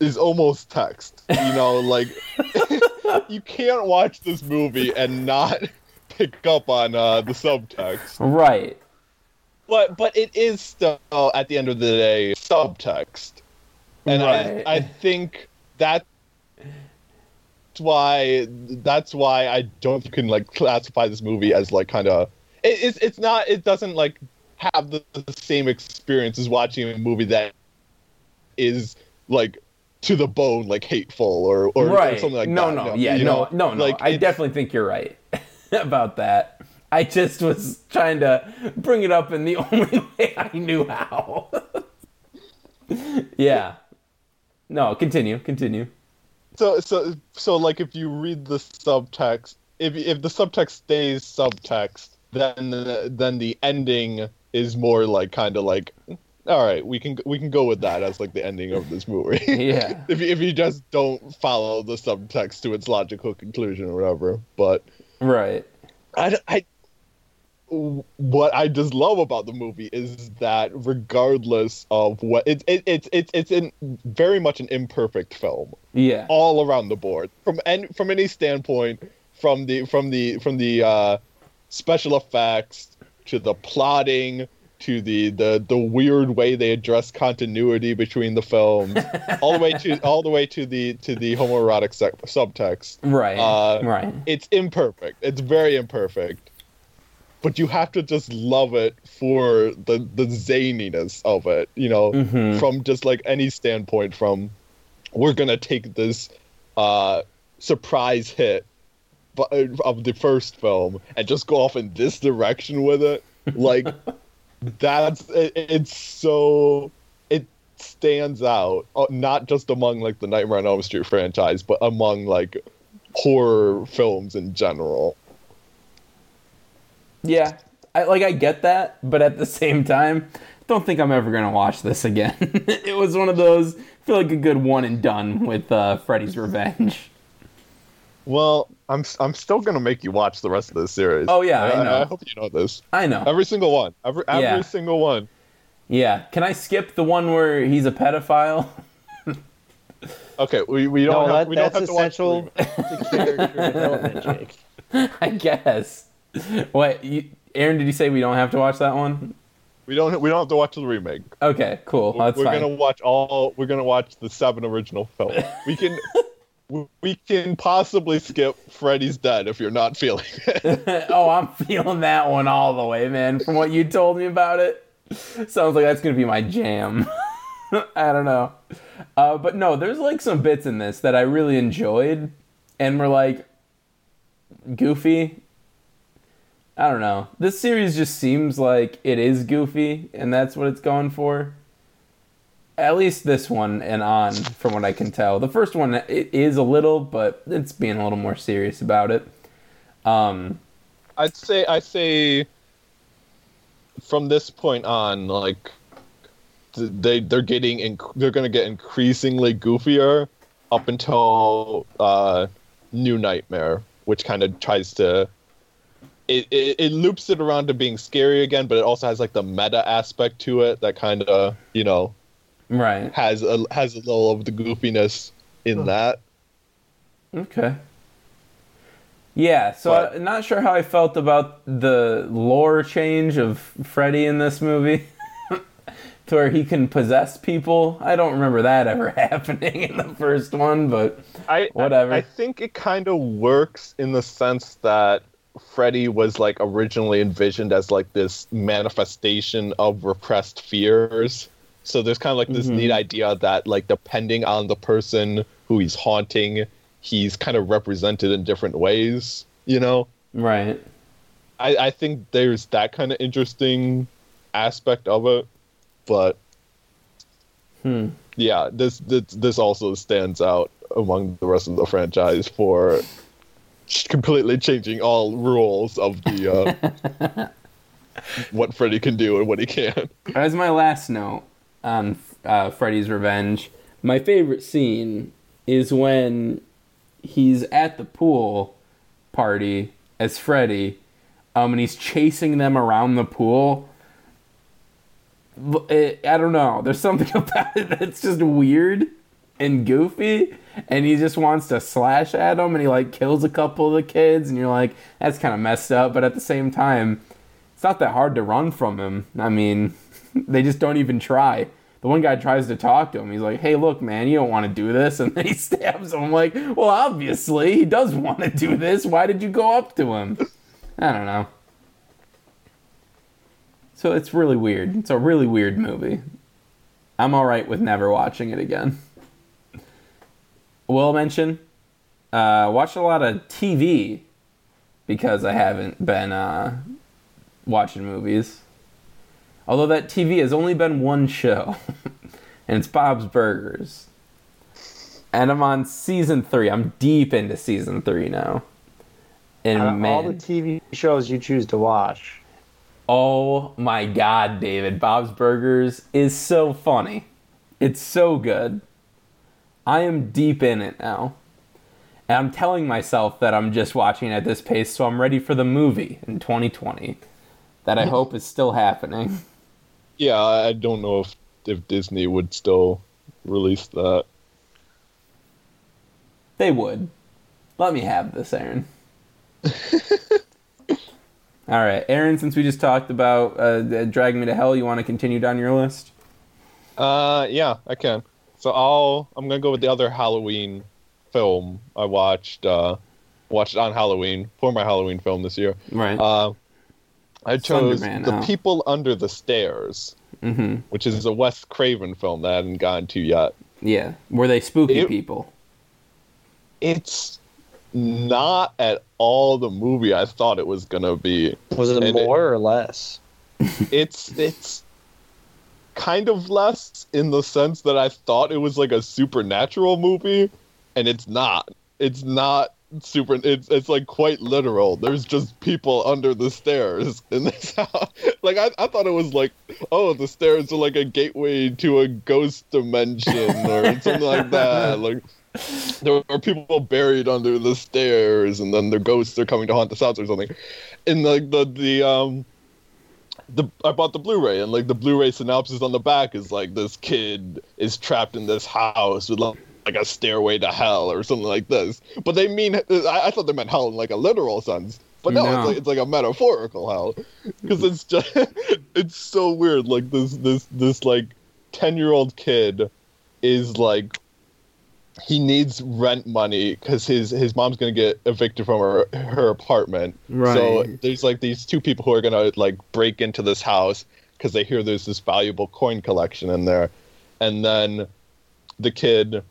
is almost text. You know, [laughs] like [laughs] you can't watch this movie and not pick up on uh, the subtext. Right. But but it is still at the end of the day subtext, and Right. I I think that's why that's why I don't you can like classify this movie as like kind of it, it's it's not it doesn't like have the, the same experience as watching a movie that is like to the bone like hateful or or, or something like no, that. no, you yeah, know? no, no, no. Like, I definitely think you're right [laughs] about that. I just was trying to bring it up in the [laughs] only way I knew how. [laughs] yeah. No, continue, continue. so so so like if you read the subtext if if the subtext stays subtext then the, then the ending is more like kind of like all right we can we can go with that as like the ending of this movie [laughs] Yeah. if you, if you just don't follow the subtext to its logical conclusion or whatever but Right. I, I what I just love about the movie is that regardless of what it, it, it's it's it's in very much an imperfect film Yeah. all around the board from any from any standpoint from the from the from the uh, special effects to the plotting to the, the the weird way they address continuity between the films [laughs] all the way to all the way to the to the homoerotic subtext Right. uh, right. it's imperfect it's very imperfect but you have to just love it for the the zaniness of it you know Mhm. from just like any standpoint from we're gonna take this uh surprise hit of the first film and just go off in this direction with it like [laughs] that's it, it's so it stands out uh, not just among like the nightmare on elm street franchise but among like horror films in general Yeah, I like I get that, but at the same time, don't think I'm ever gonna watch this again. [laughs] it was one of those I feel like a good one and done with uh, Freddy's Revenge. well i'm i'm still gonna make you watch the rest of this series Oh, yeah, I know. i, hope you know this I know. every single one every every Yeah. single one Yeah, can I skip the one where he's a pedophile? [laughs] Okay, we, we don't No, have that, we don't that's have to watch the essential remake. to character development, Jake. [laughs] I guess. [laughs] What, you, Aaron? Did you say we don't have to watch that one? We don't we don't have to watch the remake. Okay, cool. That's we're fine. gonna watch all. We're gonna watch the seven original films. We can. [laughs] we- we can possibly skip Freddy's Dead if you're not feeling it. [laughs] oh, I'm feeling that one all the way, man. From what you told me about it, sounds like that's gonna be my jam. I don't know, uh, but no, there's like some bits in this that I really enjoyed, and were like goofy. I don't know. This series just seems like it is goofy, and that's what it's going for. At least this one and on, from what I can tell. The first one it is a little, but it's being a little more serious about it. Um, I'd say I say from this point on, like they they're getting inc- they're gonna get increasingly goofier up until uh, New Nightmare, which kind of tries to. It, it, it loops it around to being scary again, but it also has like the meta aspect to it that kind of you know right. has a has a little of the goofiness in that. Okay. Yeah, so But- I'm not sure how I felt about the lore change of Freddy in this movie. [laughs] to where he can possess people. I don't remember that [laughs] ever [laughs] happening in the first one, but I Whatever. I, I think it kind of works in the sense that Freddy was like originally envisioned as like this manifestation of repressed fears. So there's kind of like this Mhm. neat idea that like depending on the person who he's haunting, he's kind of represented in different ways. You know, right. I, I think there's that kind of interesting aspect of it, but Hmm. yeah, this this this also stands out among the rest of the franchise for completely changing all rules of the uh, [laughs] what Freddy can do and what he can't. As my last note on uh, Freddy's Revenge, my favorite scene is when he's at the pool party as Freddy, um, and he's chasing them around the pool. It- I don't know. There's something [laughs] about it that's just weird and goofy, and he just wants to slash at him and he like kills a couple of the kids, and you're like, that's kind of messed up. But at the same time, it's not that hard to run from him. I mean, [laughs] they just don't even try. The one guy tries to talk to him. He's like, "Hey, look, man, you don't want to do this," [laughs] and then he stabs him. I'm like, "Well, obviously he does want to do this. Why did you go up to him?" I don't know. So it's really weird. It's a really weird movie. I'm all right with never watching it again. Will mention, uh, watched a lot of TV because I haven't been uh, watching movies. Although that TV has only been one show, [laughs] and it's Bob's Burgers. And I'm on season three. I'm deep into season three now. And Out man, all the TV shows you choose to watch, oh my god, David, Bob's Burgers is so funny. It's so good. I am deep in it now. And I'm telling myself that I'm just watching at this pace, so I'm ready for the movie in 2020 that I hope is still happening. Yeah, I don't know if if Disney would still release that. They would. Let me have this, Aaron. [laughs] All right, Aaron. Since we just talked about uh, Drag Me to Hell, you want to continue down your list? Uh, yeah, I can. So I'll I'm gonna go with the other Halloween film I watched. Uh, watched on Halloween for my Halloween film this year. Right. Uh, I chose Slenderman, The oh. People Under the Stairs, mm-hmm. which is a Wes Craven film that I hadn't gotten to yet. Yeah. Were they spooky It- people? It's not at all the movie I thought it was gonna be. was it And it- more or less? [laughs] It's it's kind of less in the sense that I thought it was like a supernatural movie, and it's not. It's not super. It's it's like quite literal. There's just people under the stairs in this house. [laughs] Like I, I thought it was like, oh, the stairs are like a gateway to a ghost dimension or [laughs] something like that. Like there are people buried under the stairs, and then their ghosts are coming to haunt the house or something. And like the the um the I bought the Blu-ray and like the Blu-ray synopsis on the back is like this kid is trapped in this house with like like a stairway to hell or something like this. But they mean I, I thought they meant hell in like a literal sense. But no, No. It's, like, it's like a metaphorical hell because it's just [laughs] it's so weird. Like this this this like ten year old kid is like he needs rent money because his his mom's gonna get evicted from her her apartment. Right. So there's like these two people who are gonna like break into this house because they hear there's this valuable coin collection in there, and then the kid.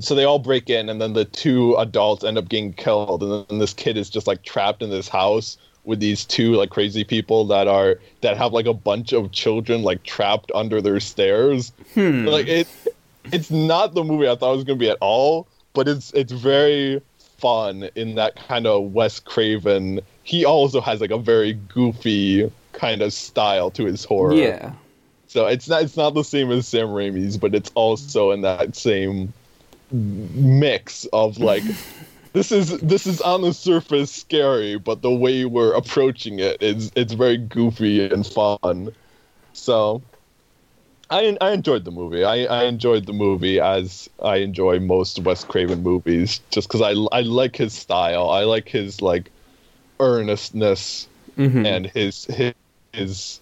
So they all break in, and then the two adults end up getting killed, and then this kid is just like trapped in this house with these two like crazy people that are that have like a bunch of children like trapped under their stairs. Hmm. Like it, it's not the movie I thought it was gonna be at all, but it's it's very fun in that kind of Wes Craven. He also has like a very goofy kind of style to his horror. Yeah. So it's not it's not the same as Sam Raimi's, but it's also in that same mix of like [laughs] this is this is on the surface scary, but the way we're approaching it is it's very goofy and fun. So I I enjoyed the movie. I, I enjoyed the movie as I enjoy most Wes Craven movies, just because I I like his style. I like his like earnestness Mhm. and his his, his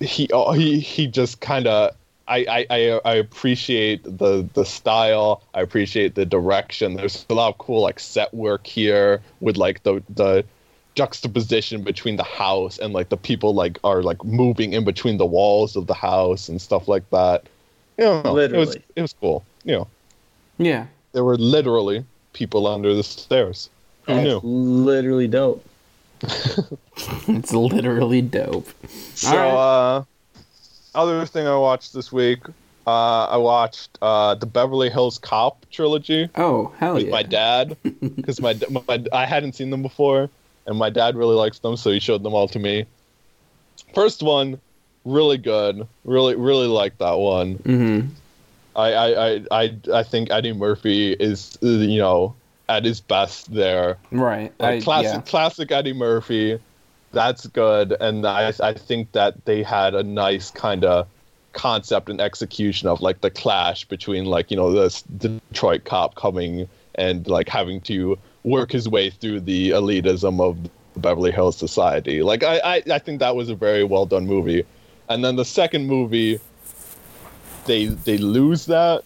he oh, he he just kind of I, I, I I appreciate the the style. I appreciate the direction. There's a lot of cool like set work here with like the the juxtaposition between the house and like the people like are like moving in between the walls of the house and stuff like that. You know, it was Literally. it was cool. You know, Yeah. there were literally people under the stairs. Who That's knew? literally dope. [laughs] It's literally dope. So, Alright. uh, other thing I watched this week, uh, I watched uh, the Beverly Hills Cop trilogy Oh, hell yeah. with [laughs] yeah. my dad because my, my I hadn't seen them before, and my dad really likes them, so he showed them all to me. First one, really good, really really like that one. Mm-hmm. I I, I, I I think Eddie Murphy is you know at his best there. Right. Like I, classic yeah. classic Eddie Murphy. That's good, and I I think that they had a nice kind of concept and execution of like the clash between like you know this Detroit cop coming and like having to work his way through the elitism of Beverly Hills society. Like I I, I think that was a very well done movie, and then the second movie, they they lose that.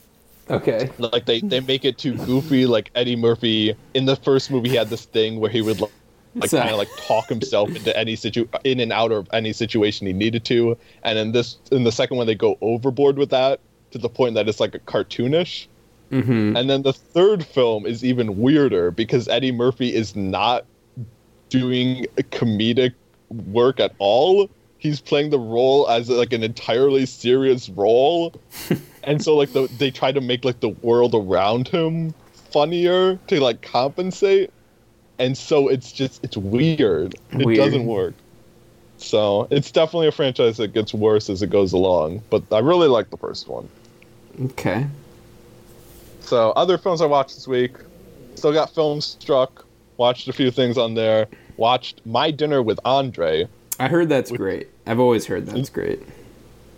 Okay. like they, they make it too goofy. Like eddie murphy in the first movie he had this thing where he would like, like kind of like talk himself into any situ in and out of any situation he needed to. And in this in the second one they go overboard with that to the point that it's like a cartoonish Mm-hmm. and then the third film is even weirder because eddie murphy is not doing comedic work at all. He's playing the role as like an entirely serious role. [laughs] And so like the, they try to make like the world around him funnier to like compensate. And so it's just it's weird. It doesn't work. So it's definitely a franchise that gets worse as it goes along. But i really like the first one. Okay. So other films I watched this week, still got FilmStruck. Watched a few things on there. Watched My Dinner with Andre. I heard that's great. I've always heard that's great.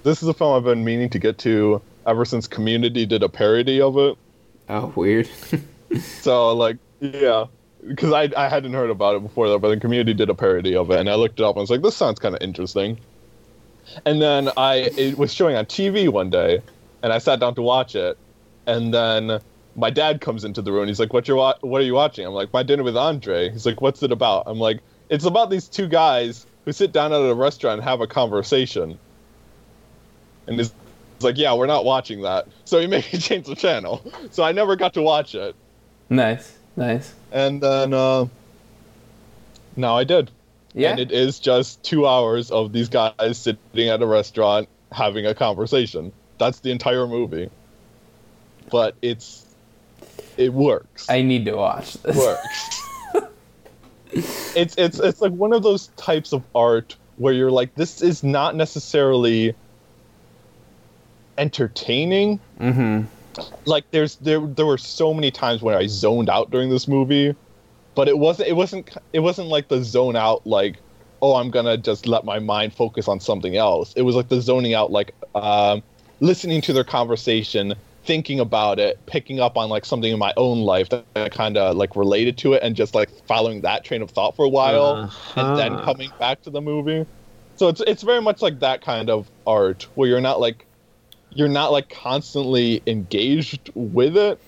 This is a film I've been meaning to get to ever since Community did a parody of it. Oh, weird. [laughs] So like, yeah, because I I hadn't heard about it before that, but the Community did a parody of it, and I looked it up and I was like, this sounds kind of interesting. And then I it was showing on TV one day, and I sat down to watch it, and then my dad comes into the room. and He's like, "What you wa- What are you watching?" I'm like, "My dinner with Andre." He's like, "What's it about?" I'm like, "It's about these two guys who sit down at a restaurant and have a conversation." And he's he's like, "Yeah, we're not watching that." So he [laughs] made me change the channel. So I never got to watch it. nice. Nice. And then uh, now I did. Yeah. And it is just two hours of these guys sitting at a restaurant having a conversation. That's the entire movie. But it's it works. I need to watch this. works. [laughs] it's it's it's like one of those types of art where you're like, this is not necessarily entertaining. Mm-hmm. Like there's there there were so many times when I zoned out during this movie, but it wasn't it wasn't it wasn't like the zone out like oh I'm gonna just let my mind focus on something else. It was like the zoning out like um, listening to their conversation, thinking about it, picking up on like something in my own life that I kind of like related to it, and just like following that train of thought for a while, and then Uh-huh. coming back to the movie. So it's it's very much like that kind of art where you're not like you're not like constantly engaged with it,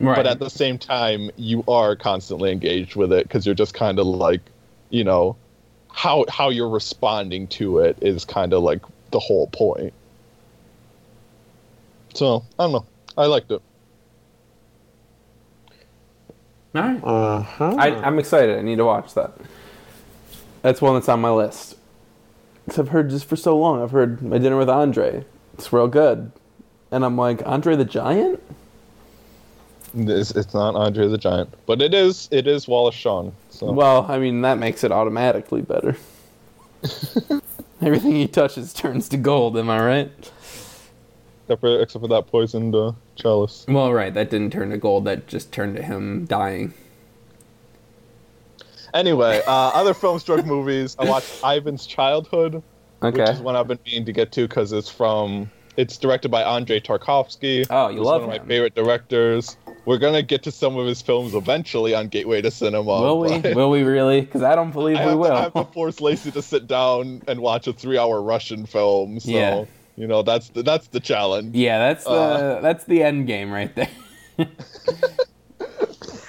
Right. but at the same time you are constantly engaged with it because you're just kind of like you know how how you're responding to it is kind of like the whole point so i don't know i liked it All right. Uh-huh. I, I'm excited. I need to watch that. That's one that's on my list. 'Cause I've heard just for so long. I've heard My Dinner with Andre. It's real good. And I'm like, Andre the Giant? it's, it's not andre the giant but it is it is wallace shawn so Well, I mean, that makes it automatically better. [laughs] Everything he touches turns to gold, am I right? Except for, except for that poisoned uh, chalice Well, right. That didn't turn to gold. That just turned to him dying. anyway uh, other FilmStruck [laughs] movies i watched ivan's childhood which Okay. is one i've been meaning to get to because it's from it's directed by Andrei Tarkovsky. Oh, you love one of my favorite directors. We're gonna get to some of his films eventually on Gateway to Cinema. Will we? Will we really? Because I don't believe I we will. to, I have to force Lacey to sit down and watch a three-hour Russian film. So Yeah. You know that's the that's the challenge. Yeah, that's the Uh, that's the end game right there. [laughs]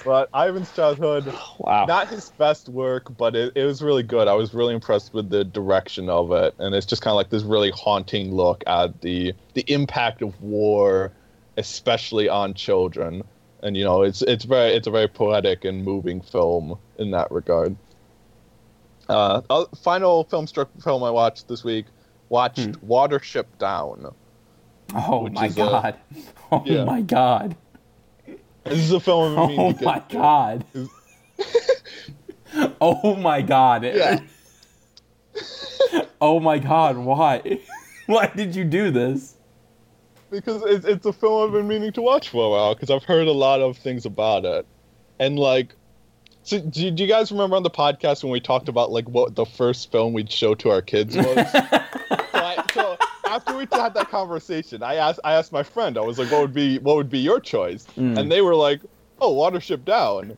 But Ivan's childhood, [sighs] wow. not his best work, but it, it was really good. I was really impressed with the direction of it, and it's just kind of like this really haunting look at the the impact of war, especially on children. And you know, it's it's very it's a very poetic and moving film in that regard. Uh, uh, final FilmStruck film I watched this week watched Hmm. Watership Down. Oh my is a- god. [laughs] Oh yeah. my god. This is a film. I mean Oh get my god. [laughs] oh my god. [laughs] Yeah. Oh my god, why? Why did you do this? because it's, it's a film I've been meaning to watch for a while because I've heard a lot of things about it, and like, so do, do you guys remember on the podcast when we talked about like what the first film we'd show to our kids was? So, I, so after we had that conversation, I asked I asked my friend, I was like, what would be what would be your choice? Mm. And they were like, oh, Watership Down.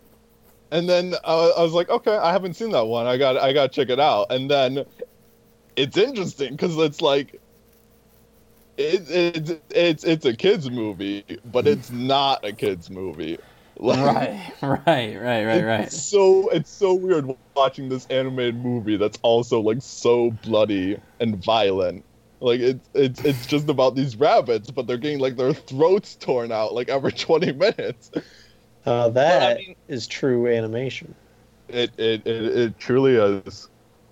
And then uh, I was like, okay, I haven't seen that one. I got I got to check it out. And then it's interesting because it's like it, it, it's it's a kids movie, but it's not a kids movie. [laughs] Like, right, right, right, right, right. It's so it's so weird watching this animated movie that's also like so bloody and violent. Like it's it's it's just about these rabbits, but they're getting like their throats torn out like every [laughs] twenty minutes. Uh, that Well, I mean- true animation. It it, it it truly is.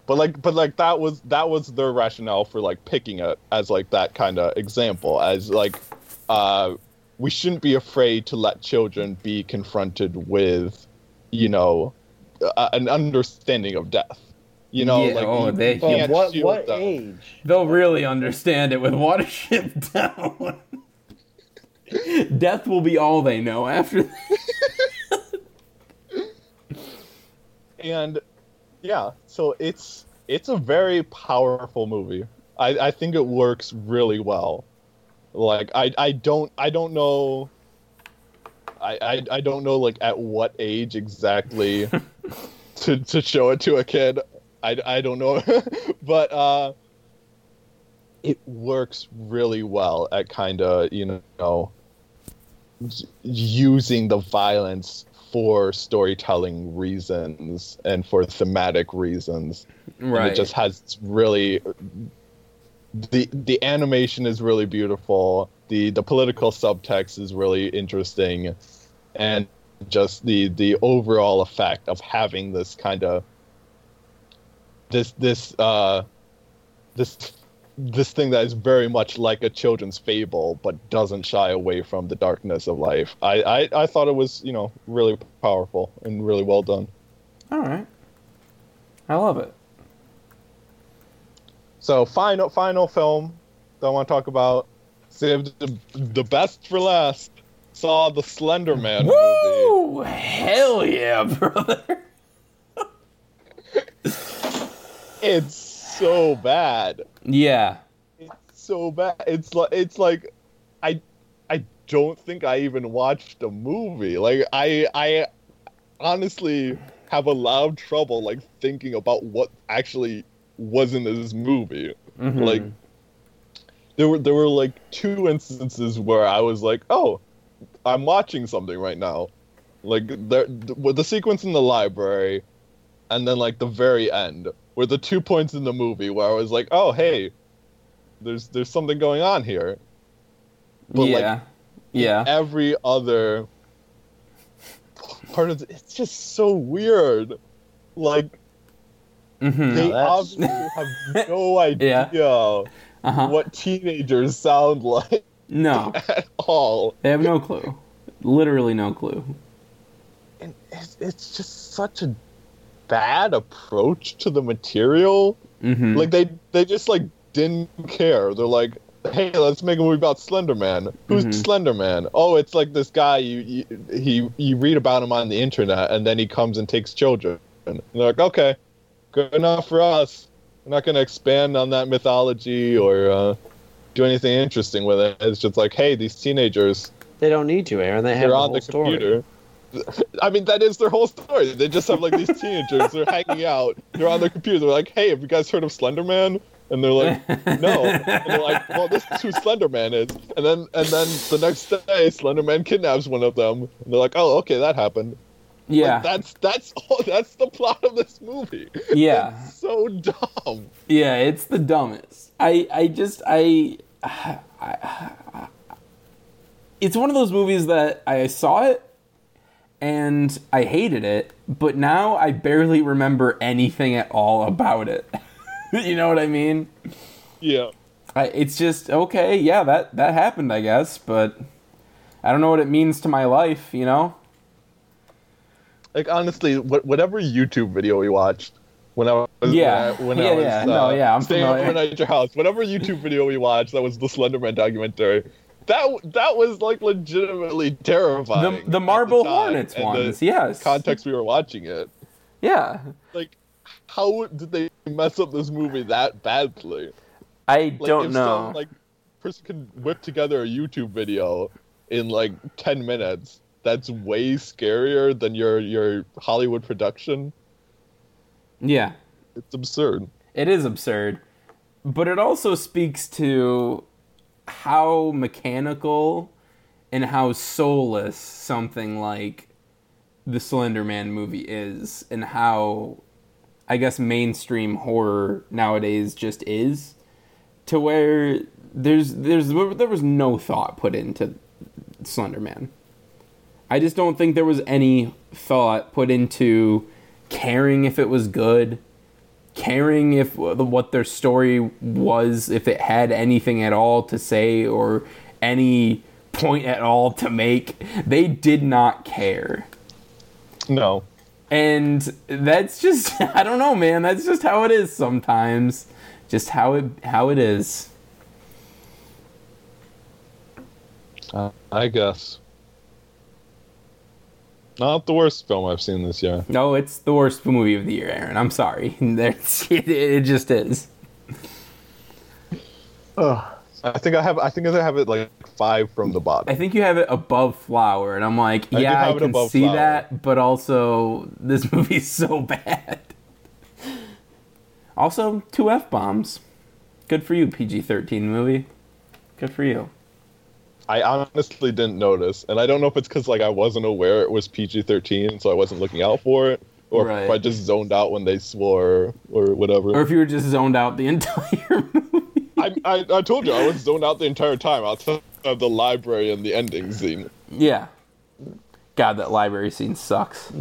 But like but like that was that was their rationale for like picking it as like that kind of example as like uh we shouldn't be afraid to let children be confronted with you know a, an understanding of death. You know Yeah, like oh, they- But can't what shield what them. age? They'll really understand it with Watership [laughs] Down. Death will be all they know after that. and yeah so it's it's a very powerful movie i i think it works really well like i i don't i don't know i i, I don't know like at what age exactly [laughs] to to show it to a kid i i don't know [laughs] but uh it works really well at kind of you know using the violence for storytelling reasons and for thematic reasons. And Right. it just has really the the animation is really beautiful. The the political subtext is really interesting and just the the overall effect of having this kind of this this uh this this thing that is very much like a children's fable but doesn't shy away from the darkness of life. I, I, I thought it was, you know, really powerful and really well done. all right. I love it. So final final film that I want to talk about. Saved the, the best for last. Saw the Slender Man movie. Woo! Hell yeah, brother. It's so bad. Yeah. It's so bad. It's like it's like I I don't think I even watched the movie. Like I I honestly have a lot of trouble like thinking about what actually was in this movie. Mhm. Like there were there were like two instances where I was like, "Oh, I'm watching something right now." Like there with the sequence in the library and then like the very end were the two points in the movie where I was like, "Oh, hey, there's there's something going on here." but, like, yeah, yeah. every other part of the, it's just so weird. Like Mhm. they that's- obviously [laughs] have no idea Uh-huh. what teenagers sound like No, [laughs] at all. they have no clue. Literally no clue. And it's, it's just such a bad approach to the material. hmm Like they they just like didn't care. They're like, hey, let's make a movie about Slender Man. Who's Mhm. Slender Man? Oh, it's like this guy you, you he you read about him on the internet, and then he comes and takes children. And they're like, okay, good enough for us. We're not gonna expand on that mythology or uh, do anything interesting with it. It's just like, hey, these teenagers, They don't need to, Aaron. They have they're the on whole the story. computer. I mean, that is their whole story. They just have like these [laughs] teenagers. They're hanging out. They're on their computer. They're like, "Hey, have you guys heard of Slender Man?" And they're like, "No." And they're like, "Well, this is who Slender Man is." And then, and then the next day, Slender Man kidnaps one of them. And they're like, "Oh, okay, that happened." Like, Yeah, that's that's all. That's the plot of this movie. yeah. So dumb. Yeah, it's the dumbest. I I just [sighs] [sighs] I, I, it's one of those movies that I saw it and I hated it, but now I barely remember anything at all about it. [laughs] you know what I mean? Yeah. I, it's just okay, yeah, that that happened, I guess, but I don't know what it means to my life, you know? Like honestly, what, whatever YouTube video we watched when I was Yeah. when Yeah, I was yeah. uh, No, yeah, I'm staying familiar. overnight at your house, whatever YouTube video we watched that was the Slenderman documentary, that that was like legitimately terrifying. The the Marble time, Hornets ones, The yes. context we were watching it, Yeah. like, how did they mess up this movie that badly? I Like, don't if know. Some, like person could whip together a YouTube video in like ten minutes. That's way scarier than your your Hollywood production. yeah. It's absurd. It is absurd. But it also speaks to how mechanical and how soulless something like the Slender Man movie is, and how I guess mainstream horror nowadays just is, to where there's there's there was no thought put into Slender Man. I just don't think there was any thought put into caring if it was good, caring if what their story was, if it had anything at all to say or any point at all to make. They did not care. No. And that's just [laughs] I don't know, man. That's just how it is sometimes. Just how it how it is. Uh, I guess. Not the worst film I've seen this year. No, it's the worst movie of the year, Aaron. I'm sorry. [laughs] It, it just is. Ugh. I think I have. I think I have it like five from the bottom. I think you have it above Flower, and I'm like, I yeah, I, have can see Flower. that, but also this [laughs] movie's so bad. Also, two f bombs. Good for you, PG-13 movie. Good for you. I honestly didn't notice, and I don't know if it's because like I wasn't aware it was PG-13, so I wasn't looking out for it, or Right. if I just zoned out when they swore or whatever. Or if you were just zoned out the [laughs] entire movie. I, I I told you I was zoned out the entire time outside of the library and the ending scene. Yeah. God, that library scene sucks.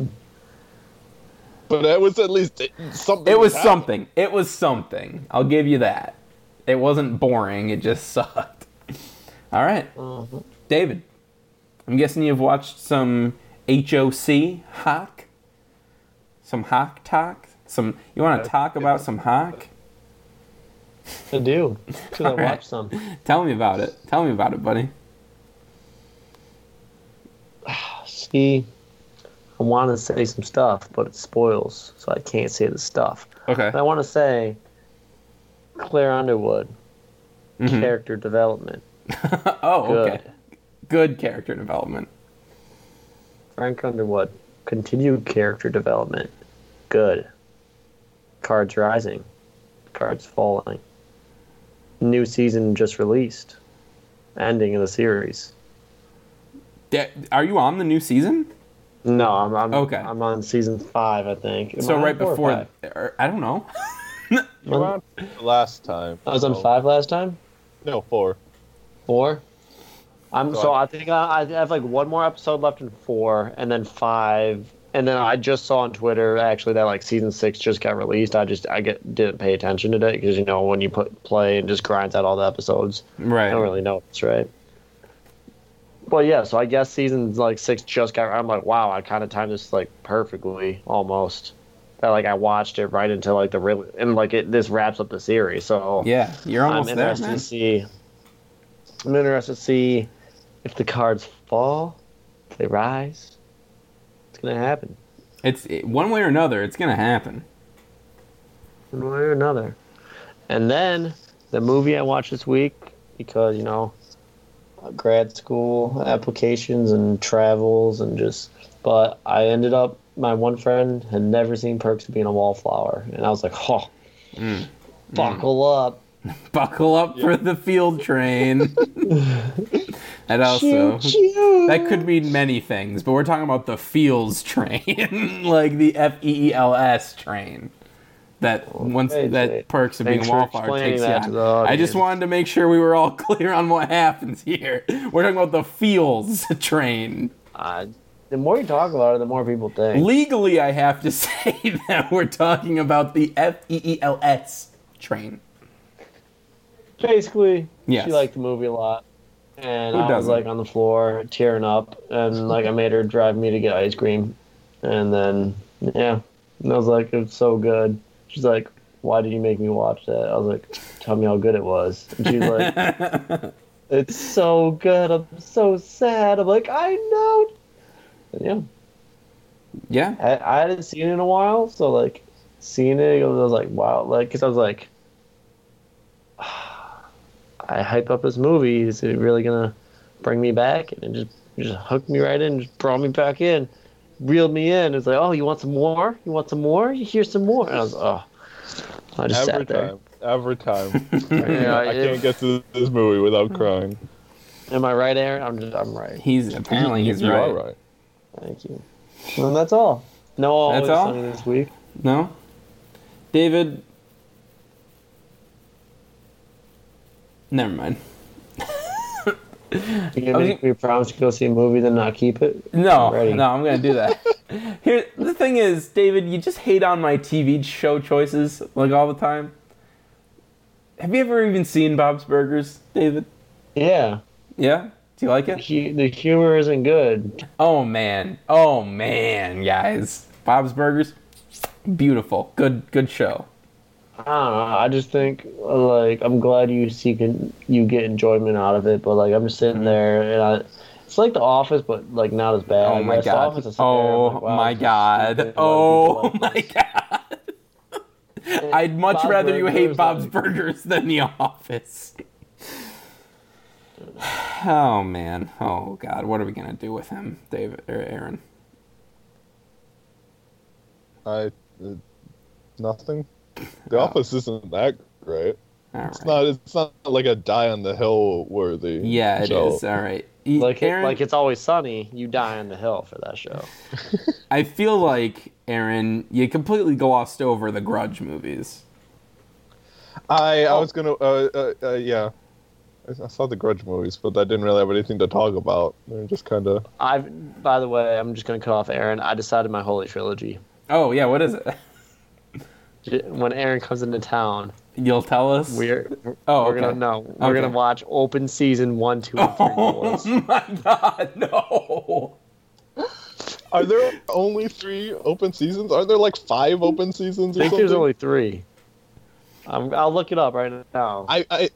But it was at least something. It was something. It was something. I'll give you that. It wasn't boring. It just [laughs] sucked. All right. David, I'm guessing you've watched some HOC Hawk? Some Hawk talk? Some you want to talk about some Hawk? I do. Because I [laughs] watched some. Tell me about it. Tell me about it, buddy. [sighs] See, I want to say some stuff, but it spoils, so I can't say the stuff. Okay. But I want to say Claire Underwood, Mhm. character development. [laughs] oh, Good. okay. Good character development. Frank Underwood. Continued character development. Good. Cards rising. Cards falling. New season just released. Ending of the series. Da- Are you on the new season? No, I'm, I'm Okay. I'm on season five, I think. Am so I right four or before, or, er, I don't know. [laughs] You were on last time. I was on five last time. No, four. Four. I'm So so I- think I, I have like one more episode left in four, and then five, and then I just saw on Twitter actually that like season six just got released. I just I get didn't pay attention to it because you know when you put play and just grinds out all the episodes, Right. I don't really know. That's right. Well, yeah. So I guess season like six just got. I'm like, wow, I kind of timed this like perfectly almost. That like I watched it right into like the real and like it this wraps up the series. So Yeah, you're almost I'm there, interested man. to see. I'm interested to see if the cards fall, if they rise. It's gonna happen It's it, one way or another. It's gonna happen. one way or another. And then the movie I watched this week because you know grad school applications and travels and just. But I ended up. My one friend had never seen Perks of Being a Wallflower, and I was like, "Oh, Mm. buckle up." [laughs] Buckle up for the field train. [laughs] and also, Choo-choo. that could mean many things, but we're talking about the Fields train, [laughs] like the F E E L S train. That once Okay, that Jay. perks of being a Thanks wallflower takes you that on. to the I just wanted to make sure we were all clear on what happens here. We're talking about the Fields train. Uh, the more you talk about it, the more people think. Legally, I have to say that we're talking about the F E E L S train. Basically Yes. she liked the movie a lot and Who i was doesn't? like on the floor tearing up and like i made her drive me to get ice cream and then yeah and i was like it's so good. She's like why did you make me watch that? I was like tell me how good it was. And she's like [laughs] it's so good. I'm so sad. I'm like i know. And yeah. Yeah. I, I hadn't seen it in a while, so like seeing it, I was like, wow, like because I was like, [sighs] I hype up this movie. Is it really gonna bring me back? And it just just hooked me right in, just brought me back in, reeled me in. It's like, oh, you want some more? You want some more? You hear some more? And I was, oh, I just Every sat there. time. Every time. [laughs] Yeah, I can't get to this movie without hmm. crying. Am I right, Aaron? I'm just, I'm right. He's apparently you, he's you right. are right. Thank you. And that's all. No, always That's all? This week. No, David. Never mind. [laughs] You can was- make me promise to go see a movie, then not keep it. No, Ready. no, I'm gonna do that. [laughs] Here, the thing is, David, you just hate on my TV show choices like all the time. Have you ever even seen Bob's Burgers, David? Yeah. Yeah. Do you like it? The humor isn't good. Oh man, oh man, guys, Bob's Burgers, beautiful, good, good show. I don't know. I just think like I'm glad you see can you get enjoyment out of it, but like I'm just sitting there and I, it's like The Office, but like not as bad. Oh my god. Office, I sit there, I'm Oh like, wow, my god. stupid. Oh [laughs] my god. I'd much Bob's rather you hate Bob's like- Burgers than The Office. [sighs] Oh man. Oh god. What are we gonna do with him, David or Aaron? I uh, nothing. The Office isn't that great. All It's right. not. It's not like a die on the hill worthy. Yeah, it is. show. All right. [laughs] Like it, Aaron, like it's always sunny. You die on the hill for that show. [laughs] I feel like Aaron, you completely glossed over the Grudge movies. I I Oh. was gonna. Uh, uh, uh, yeah. I, I saw the Grudge movies, but I didn't really have anything to talk about. They're just kind of. I've. By the way, I'm just gonna cut off Aaron. I decided my holy trilogy. Oh yeah, what is it? [laughs] When Aaron comes into town, You'll tell us. we're Oh, we're okay. gonna no, we're Okay. gonna watch open season one, two, and three. Oh boys. [laughs] my god, no! Are there only three open seasons? Are there like five open seasons I think something? there's only three. I'm, I'll look it up right now. I, I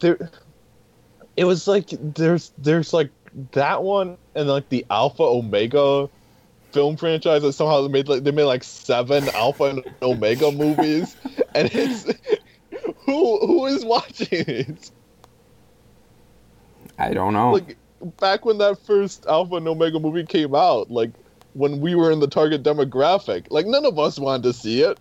there it was like there's there's like that one and like the Alpha Omega film franchise that somehow they made like they made like seven Alpha and Omega [laughs] movies and it's who who is watching it? I don't know. Like back when that first Alpha and Omega movie came out, like when we were in the target demographic, like none of us wanted to see it.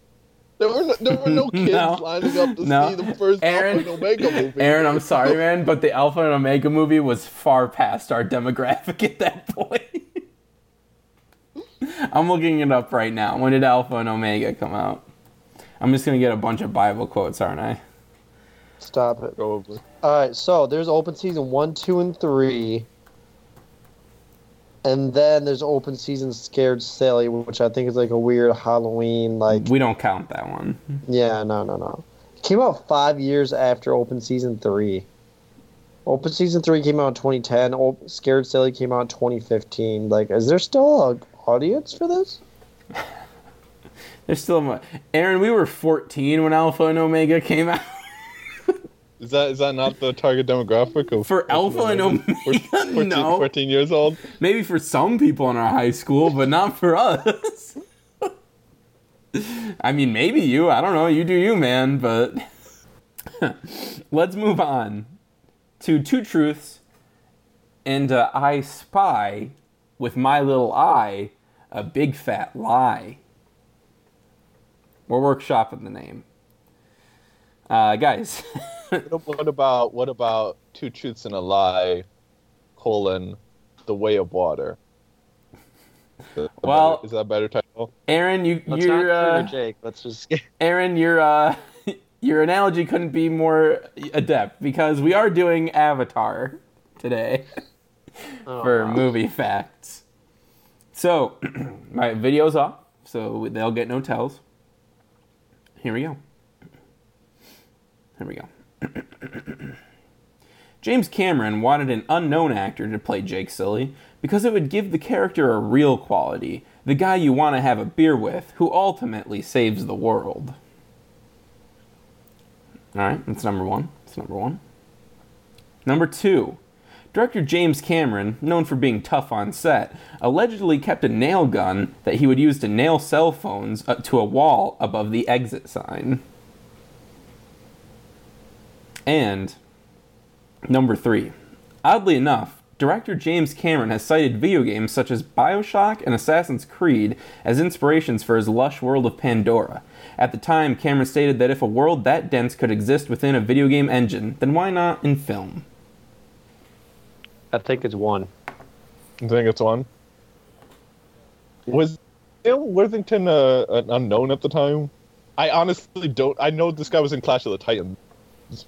There were no, there were no [laughs] kids No. lining up to No. see the first Aaron- Alpha and Omega movie. Aaron, I'm sorry, man, but the Alpha and Omega movie was far past our demographic at that point. [laughs] I'm looking it up right now. When did Alpha and Omega come out? I'm just gonna get a bunch of Bible quotes, aren't I? Stop it. Probably. All right, so there's open season one, two, and three, and then there's open season Scared Silly, which I think is like a weird Halloween like. We don't count that one. Yeah, no, no, no. Came out five years after open season three. Open season three came out in 2010. O- Scared Silly came out in 2015. Like, is there still a audience for this? [laughs] There's still mo- Aaron. We were 14 when Alpha and Omega came out. [laughs] Is that is that not the target demographic of For Alpha and Omega, 14, [laughs] no. 14 years old? Maybe for some people in our high school, but not for us. I mean, maybe you. I don't know. You do you, man. But let's move on to two truths and uh, I spy with my little eye a big fat lie. We're workshopping the name. Uh, guys, [laughs] What about what about two truths and a lie? Colon, the way of water. Is Well- better- is that a better title? Aaron, you, Let's you're. not Uh, Jake. Let's just. [laughs] Aaron, your uh, [laughs] your analogy couldn't be more adept because we are doing Avatar today Oh, for wow. movie facts. So, [clears throat] my video's off, so they'll get no tells. Here we go. Here we go. [clears throat] James Cameron wanted an unknown actor to play Jake Sully because it would give the character a real quality, the guy you want to have a beer with, who ultimately saves the world. All right, that's number one. That's number one. Number two, director James Cameron, known for being tough on set, allegedly kept a nail gun that he would use to nail cell phones up to a wall above the exit sign. And number three, oddly enough, director James Cameron has cited video games such as Bioshock and Assassin's Creed as inspirations for his lush world of Pandora. At the time, Cameron stated that if a world that dense could exist within a video game engine, then why not in film? I think it's one. I think it's one. Was Dale Worthington uh, an unknown at the time? I honestly don't. I know this guy was in Clash of the Titans,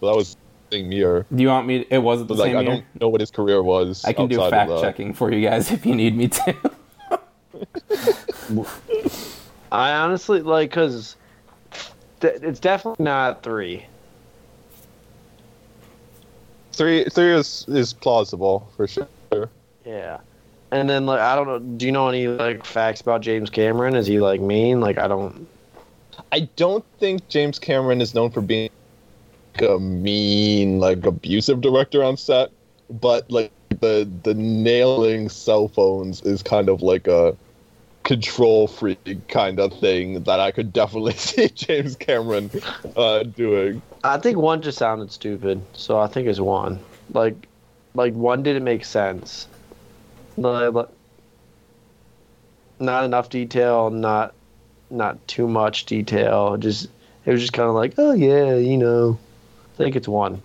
but that was the same year. Do you want me? To, it wasn't the But like, same I year. don't know what his career was. I can do fact checking for you guys [laughs] if you need me to. [laughs] I honestly like because it's definitely not three. Three, three is is plausible for sure. Yeah. And then like I don't know. Do you know any like facts about James Cameron? Is he like mean? Like I don't. I don't think James Cameron is known for being like, a mean, like abusive director on set, but like the the nailing cell phones is kind of like a control freak kind of thing that I could definitely [laughs] see James Cameron uh, doing. I think one just sounded stupid, so I think it's one. Like, like one didn't make sense. Not enough detail, not not too much detail. Just it was just kind of like, oh yeah, you know. I think it's one.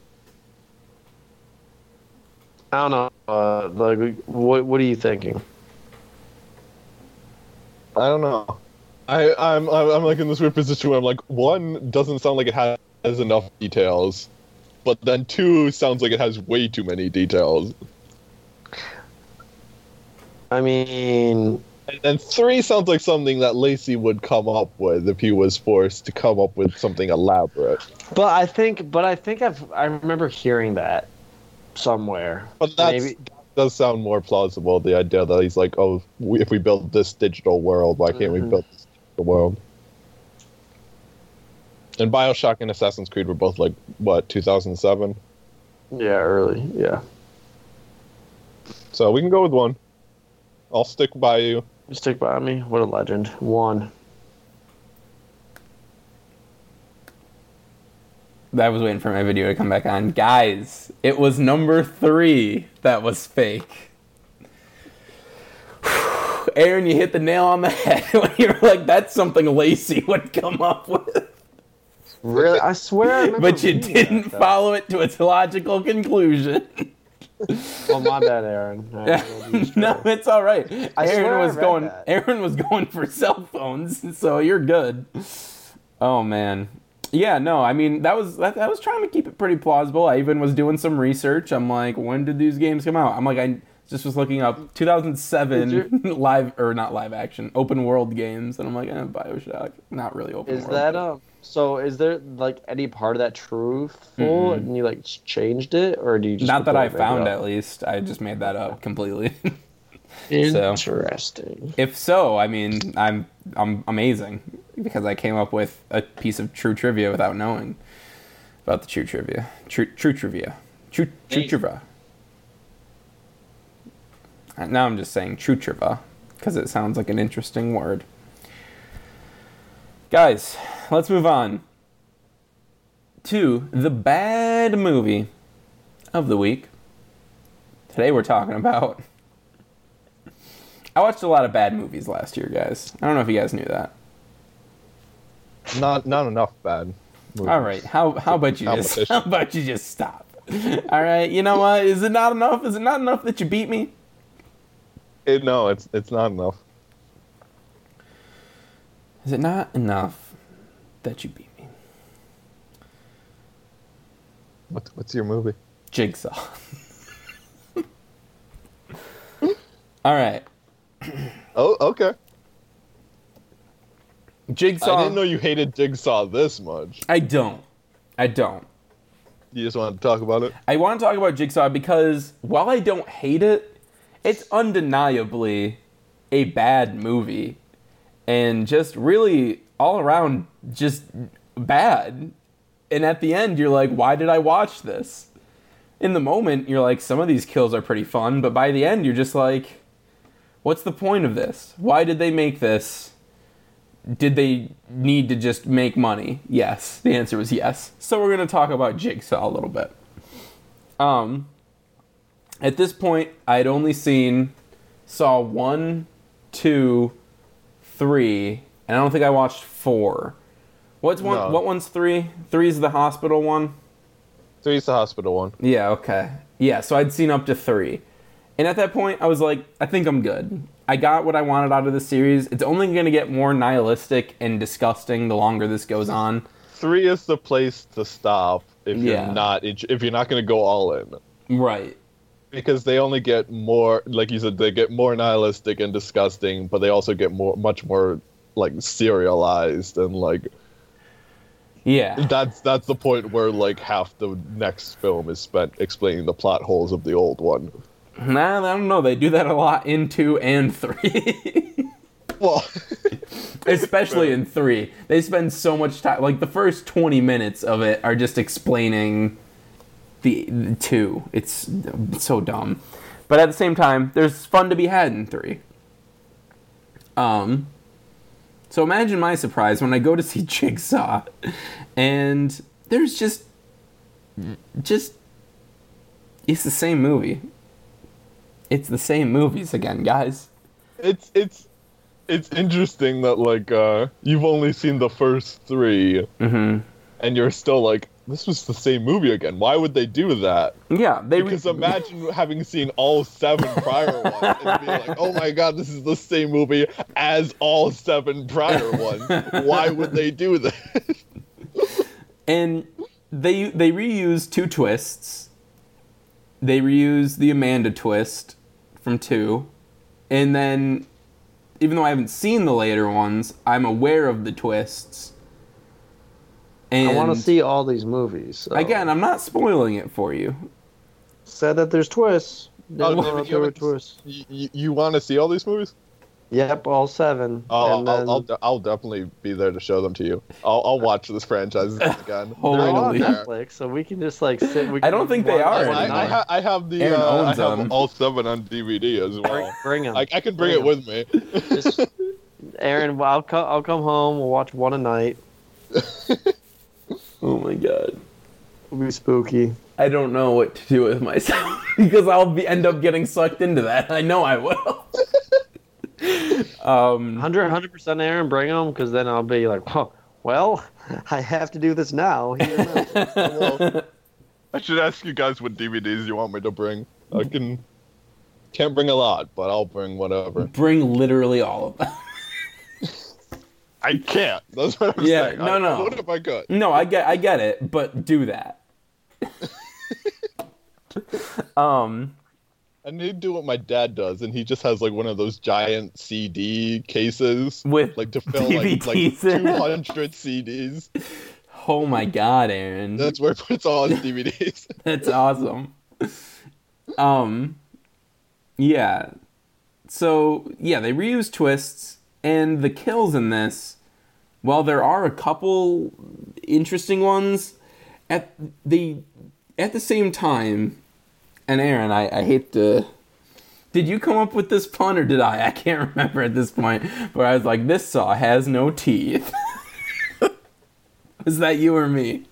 I don't know. Uh, like, what what are you thinking? I don't know. I I'm I'm, like in this weird position where I'm like one doesn't sound like it has enough details, but then two sounds like it has way too many details. I mean, And then three sounds like something that Lacey would come up with if he was forced to come up with something elaborate. but I think, but I think I've I remember hearing that somewhere. But that Maybe- does sound more plausible. The idea that he's like, oh, we, if we build this digital world, why can't we Mhm. build this digital world? And Bioshock and Assassin's Creed were both like what 2007, Yeah, early. Yeah. so we can go with one. I'll stick by you. Stick by me. What a legend. One. I was waiting for my video to come back on. Guys, it was number three that was fake. [sighs] Aaron, you hit the nail on the head [laughs] when you were like, "That's something Lacey would come up with," Really? I swear. I but you didn't that, follow it to its logical conclusion. [laughs] Oh my bad, Aaron. [laughs] No, it's all right. I Aaron was going. that. Aaron was going for cell phones, so you're good. Oh man, yeah. No, I mean that was that, I was trying to keep it pretty plausible. I even was doing some research. I'm like, when did these games come out? I'm like, I just was looking up 2007 [laughs] live or not live action open world games, and I'm like, eh, Bioshock, not really open Is world. that um? So is there like any part of that truthful, and you like changed it, or do you just not that I completely make it found at least. I just made that up completely. [laughs] Interesting. If so, I mean, I'm I'm amazing because I came up with a piece of true trivia without knowing about the true trivia. True true trivia. True true Hey. trivia. Uh, Now I'm just saying true trivia because it sounds like an interesting word. Guys, let's move on to the bad movie of the week. Today we're talking about I watched a lot of bad movies last year, guys. I don't know if you guys knew that. Not not enough bad. movies. All right, how how about you just [laughs] how about you just stop? All right, you know what? Is it not enough? Is it not enough that you beat me? It, no, it's it's not enough. Is it not enough that you beat me? What, what's your movie? Jigsaw. [laughs] All right, Oh, okay. Jigsaw. I didn't know you hated Jigsaw this much. I don't. I don't. You just want to talk about it. I want to talk about Jigsaw because while I don't hate it, it's undeniably a bad movie and just really all around just bad. And at the end, you're like, why did I watch this? In the moment, you're like, some of these kills are pretty fun, but by the end, you're just like, what's the point of this? Why did they make this? Did they need to just make money? Yes. The answer was yes. So we're going to talk about Jigsaw a little bit. Um, at this point, I'd only seen saw one, two, three, and I don't think I watched four. What's one? No. What one's three? Three's the hospital one. Three's the hospital one. Yeah. Okay. Yeah. So I'd seen up to three, and at that point, I was like, I think I'm good. I got what I wanted out of the series. It's only going to get more nihilistic and disgusting the longer this goes on. Three is the place to stop if Yeah. you're not if you're not going to go all in. Right. because they only get more like you said they get more nihilistic and disgusting but they also get more much more like serialized and like Yeah. that's that's the point where like half the next film is spent explaining the plot holes of the old one Nah, I don't know. They do that a lot in two and three. well [laughs] especially in three. They spend so much time. Like the first twenty minutes of it are just explaining the, the two. It's, it's so dumb, but at the same time, there's fun to be had in three. Um, so imagine my surprise when I go to see [laughs] Jigsaw, and there's just, just, it's the same movie. It's the same movies again, guys. it's it's it's interesting that like uh you've only seen the first 3 Mm-hmm. and you're still like this was the same movie again why would they do that Yeah, they re- Because imagine [laughs] having seen all seven prior ones and being like, "Oh my god, this is the same movie as all seven prior ones." Why would they do that? [laughs] and they they reuse two twists. They reuse the Amanda twist from two, and then even though I haven't seen the later ones, I'm aware of the twists. And I want to see all these movies. so- again. I'm not spoiling it for you. said that there's twists. Oh, Didn't know David, that you there were haven't- twists. You, you, want to see all these movies? Yep, all seven. I'll, and I'll, then I'll, I'll definitely be there to show them to you. I'll, I'll watch this franchise [laughs] again. they're Holy on Netflix, so we can just like sit. We I don't think they are I. I, ha- I have the uh, I have all seven on DVD as well. bring them. I, I can bring it Bring with me. Just- Aaron, well, I'll, co- I'll come home. We'll watch one a night. [laughs] Oh my god. It'll be spooky. I don't know what to do with myself [laughs] because I'll be end up getting sucked into that. I know I will. Um, 100 percent Aaron, bring them because then I'll be like, oh, well, I have to do this now. Here it is. Well, I should ask you guys what DVDs you want me to bring. I can can't bring a lot, but I'll bring whatever. bring literally all of them. I can't. That's what I'm Yeah, saying. no, I, no. What if I could? No, I get I get it, but do that. [laughs] um I need to do what my dad does, and he just has like one of those giant CD cases With like to fill like, like DVDs in it. 200 CDs. oh my god, Aaron. That's where he puts all his DVDs. [laughs] That's awesome. Um yeah. So, yeah, they reuse twists and the kills in this while there are a couple interesting ones at the at the same time and Aaron, I, I hate to did you come up with this pun or did I? I can't [laughs] remember at this point. But I was like, this saw has no teeth. [laughs] Is that you or me?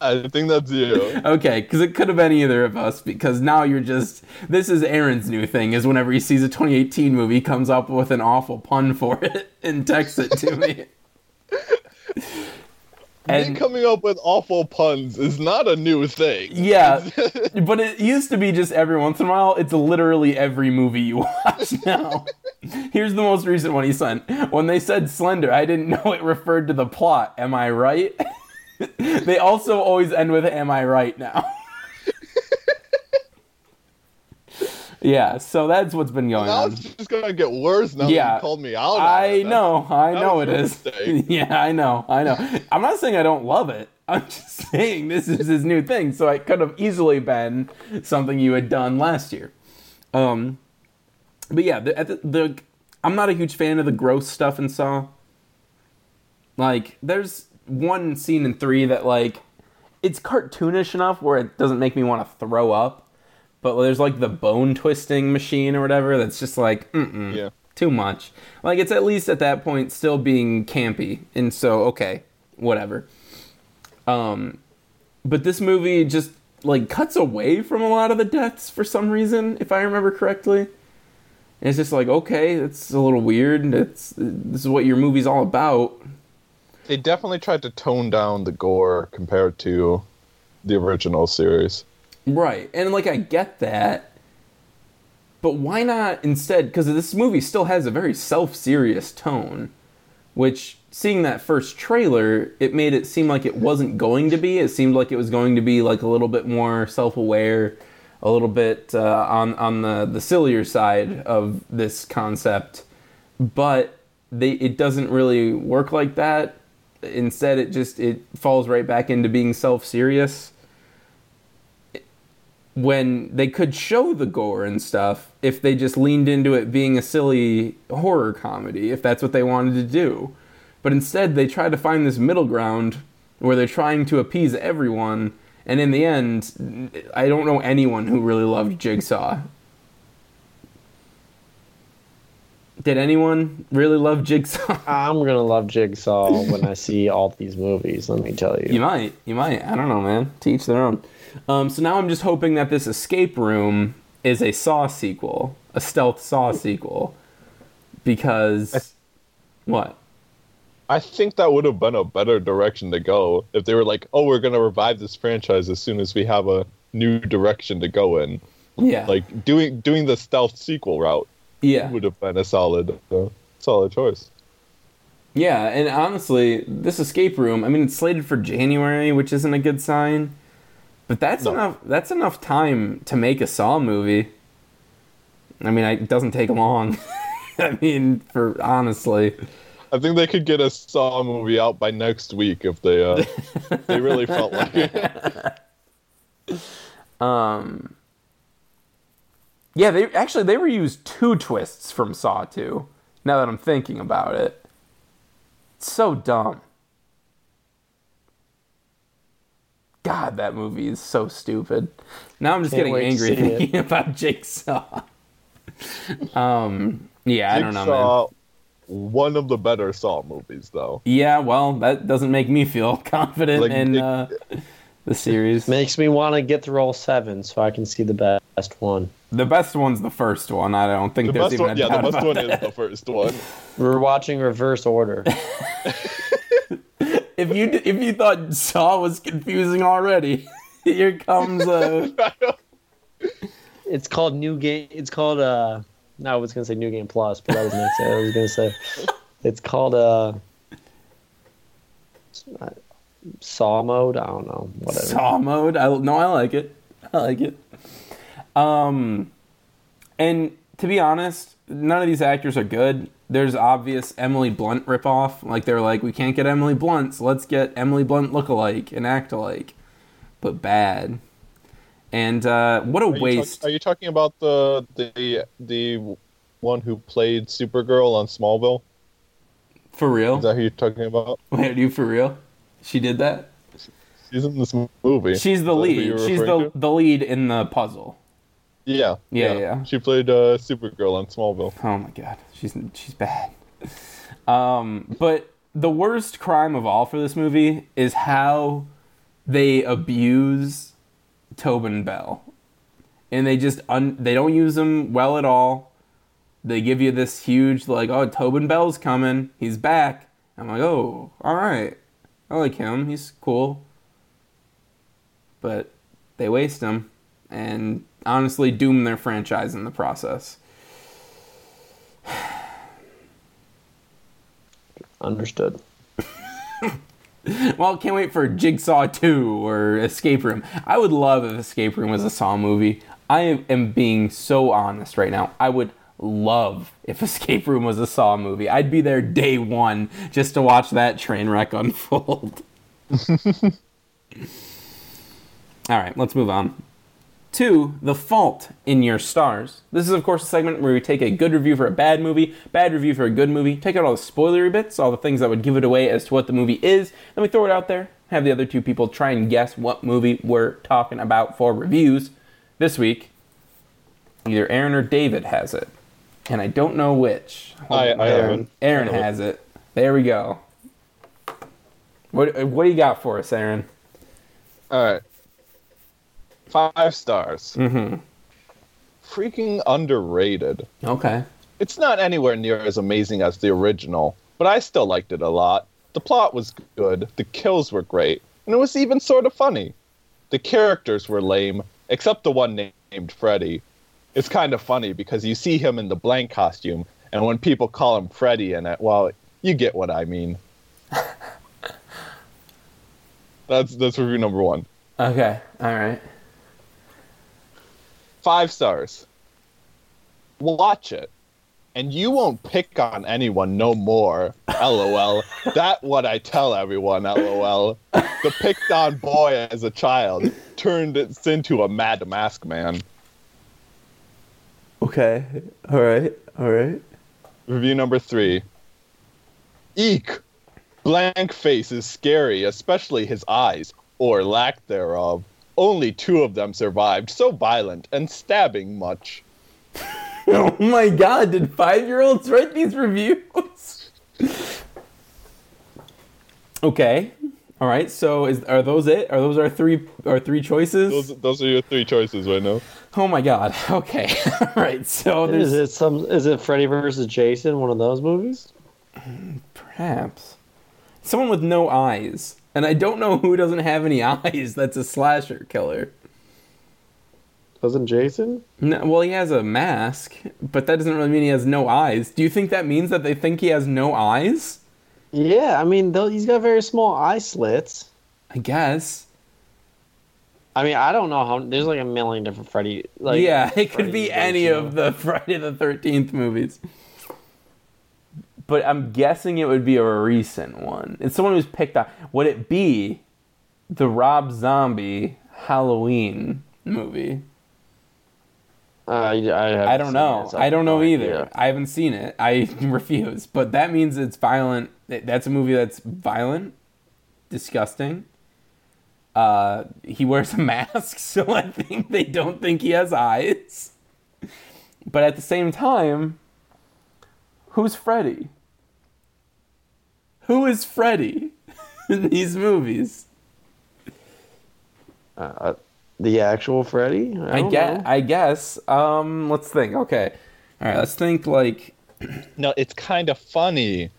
I think that's you. Okay, because it could have been either of us. Because now you're just this is Aaron's new thing. Is whenever he sees a 2018 movie, comes up with an awful pun for it [laughs] and texts it to me. Me And coming up with awful puns is not a new thing. yeah, [laughs] but it used to be just every once in a while. It's literally every movie you [laughs] watch now. Here's the most recent one he sent. When they said Slender, I didn't know it referred to the plot. Am I right? [laughs] they also always end with "Am I right?" now. Yeah, so that's what's been going now on. it's just gonna get worse now Yeah. that you called me out. I know, I know it is. mistake. [laughs] Yeah, I know, I know. I'm not saying I don't love it. [laughs] I'm just saying this is his new thing, so it could have easily been something you had done last year. Um, but yeah, the, the, the I'm not a huge fan of the gross stuff in Saw. Like, there's one scene in three that like it's cartoonish enough where it doesn't make me want to throw up, but there's like the bone twisting machine or whatever that's just like, mm Yeah. too much. Like it's at least at that point still being campy, and so okay, whatever. Um, but this movie just like cuts away from a lot of the deaths for some reason, if I remember correctly. And it's just like okay, it's a little weird. It's this is what your movie's all about. They definitely tried to tone down the gore compared to the original series. Right. And like I get that. But why not instead cuz this movie still has a very self-serious tone, which seeing that first trailer, it made it seem like it wasn't going to be. It seemed like it was going to be like a little bit more self-aware, a little bit uh, on on the the sillier side of this concept. But they it doesn't really work like that. Instead, it just it falls right back into being self-serious when they could show the gore and stuff if they just leaned into it being a silly horror comedy, if that's what they wanted to do. But instead, they try to find this middle ground where they're trying to appease everyone, and in the end, I don't know anyone who really loved Jigsaw. Did anyone really love Jigsaw? [laughs] I'm gonna love Jigsaw when I see all these movies. Let me tell you. You might. You might. I don't know, man. To each their own. Um, so now I'm just hoping that this escape room is a Saw sequel, a stealth Saw sequel, because what? I think that would have been a better direction to go if they were like, "Oh, we're gonna revive this franchise as soon as we have a new direction to go in." Yeah. Like doing doing the stealth sequel route yeah. would have been a solid uh, solid choice. Yeah, and honestly, this escape room, I mean, it's slated for January, which isn't a good sign. But that's No. enough that's enough time to make a Saw movie. I mean, it doesn't take long. [laughs] I mean, for honestly. I think they could get a Saw movie out by next week if they uh, they really [laughs] felt like it. [laughs] Um, yeah, they actually they reused two twists from Saw 2. Now that I'm thinking about it, it's so dumb. God, that movie is so stupid. Now I'm just Can't getting angry see it. thinking [laughs] about Jigsaw. um, yeah, I don't know, man. One of the better Saw movies, though. Yeah, well, that doesn't make me feel [laughs] confident Like, in it- uh, the series. Makes me want to get through all seven so I can see the best one. The best one's the first one. I don't think The there's even one, a yeah, the doubt best about one that. is the first one. We're watching reverse order. [laughs] If you if you thought Saw was confusing already, [laughs] here comes uh [laughs] it's called New Game. It's called uh. No, I was gonna say New Game Plus, but that was next. I was gonna say it's called uh. Saw mode. I don't know. Whatever. Saw mode. I no, I like it. I like it. Um, and to be honest, none of these actors are good. There's obvious Emily Blunt ripoff. Like they're like, we can't get Emily Blunt, so let's get Emily Blunt look alike and act alike, but bad. And uh, what a Are you, waste! are you talking about the the the one who played Supergirl on Smallville? for real? Is that who you're talking about? [laughs] Wait, are you for real? She did that. She's in this movie. She's the Is that who lead. She's the to? the lead in the puzzle. Yeah, Yeah, yeah. She played uh, Supergirl on Smallville. Oh my god, she's she's bad. [laughs] Um, but the worst crime of all for this movie is how they abuse Tobin Bell, and they just un- they don't use him well at all. They give you this huge like, oh, Tobin Bell's coming, he's back. I'm like, oh, all right, I like him, he's cool. But they waste him, and honestly doom their franchise in the process. Understood. [laughs] Well, can't wait for Jigsaw 2 or Escape Room. I would love if Escape Room was a Saw movie. I am being so honest right now. I would love if [laughs] Escape Room was a Saw movie. I'd be there day one just to watch that train wreck unfold. [laughs] All right, let's move on. To The Fault in Your Stars. This is, of course, a segment where we take a good review for a bad movie, bad review for a good movie, take out all the spoilery bits, all the things that would give it away as to what the movie is, then we throw it out there, have the other two people try and guess what movie we're talking about for reviews. This week, either Aaron or David has it, and I don't know which. I, I haven't. Aaron I has it. There we go. What, what do you got for us, Aaron? All right. Five stars. Mm-hmm. Freaking underrated. Okay. It's not anywhere near as amazing as the original, but I still liked it a lot. The plot was good, the kills were great, and it was even sort of funny. The characters were lame, except the one na- named Freddy. It's kind of funny because you see him in the blank costume, and when people call him Freddy in it, well, you get what I mean. [laughs] that's that's review number one. Okay. All right. Five stars. Watch it, and you won't pick on anyone no more. [laughs] LOL. that what I tell everyone. LOL. The picked on boy as a child turned it into a mad mask man. Okay. All right. All right. Review number three. Eek. Blank face is scary, especially his eyes, or lack thereof. Only two of them survived, so violent and stabbing much. [laughs] Oh my god, did five year olds write these reviews? [laughs] okay. All right, so is are those it? Are those our three our three choices? Those, those are your three choices right now. Oh my god. [laughs] Okay. All right. So there's Is it some? Is it Freddy versus Jason? One of those movies? Hmm, perhaps someone with no eyes, and I don't know who doesn't have any [laughs] eyes. That's a slasher killer. Doesn't Jason? No, well, he has a mask, but that doesn't really mean he has no eyes. Do you think that means that they think he has no eyes? Yeah, I mean, though he's got very small eye slits. I guess. I mean, I don't know how. There's like a million different Freddy. Like, yeah, it could be any of the [laughs] Friday the 13th movies. But I'm guessing it would be a recent one. It's someone who's picked up. Would it be the Rob Zombie Halloween movie? Uh, I, I, I don't know. I don't know either. Yeah. I haven't seen it. I [laughs] refuse. But that means it's violent. That's a movie that's violent, disgusting. Uh, he wears a [laughs] mask, so I think they don't think he has eyes. But at the same time, who's Freddy? Who is Freddy [laughs] in these movies? Uh, the actual Freddy? I, don't guess. know. I guess. Um, let's think. Okay. All right. Let's think. Like. [clears throat] No, it's kind of funny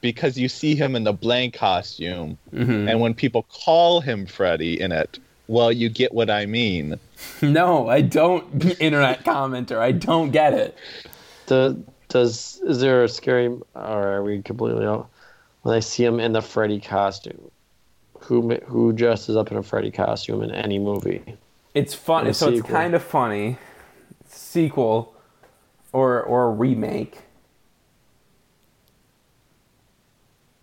because you see him in the blank costume, mhm. and when people call him Freddy in it, well, you get what I mean. [laughs] No, I don't. [laughs] Internet commenter. I don't get it. Do, does is there a scary? Or are we completely out? When I see him in the Freddy costume, who who dresses up in a Freddy costume in any movie? It's fun. Or a So it's kind of funny. Sequel, or or a remake.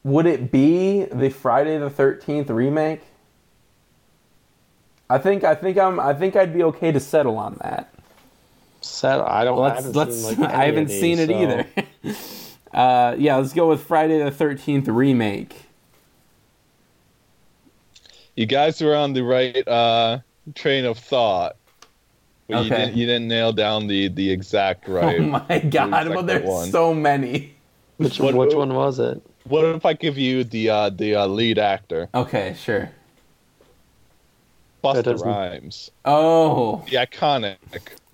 Would it be the Friday the Thirteenth remake? I think I think I'm I think I'd be okay to settle on that. Set. I don't. I Let's haven't let's. seen, like, [laughs] any I haven't these, seen it so- either. [laughs] uh, yeah, let's go with Friday the Thirteenth remake. You guys were on the right uh, train of thought. But you Okay. didn't you didn't nail down the the exact [laughs] right. Oh my god! Well, there's one. so many. Which What- which one was it? What if I give you the uh, the uh, lead actor, Okay, sure. Busta doesn't- Rhymes, Oh, the iconic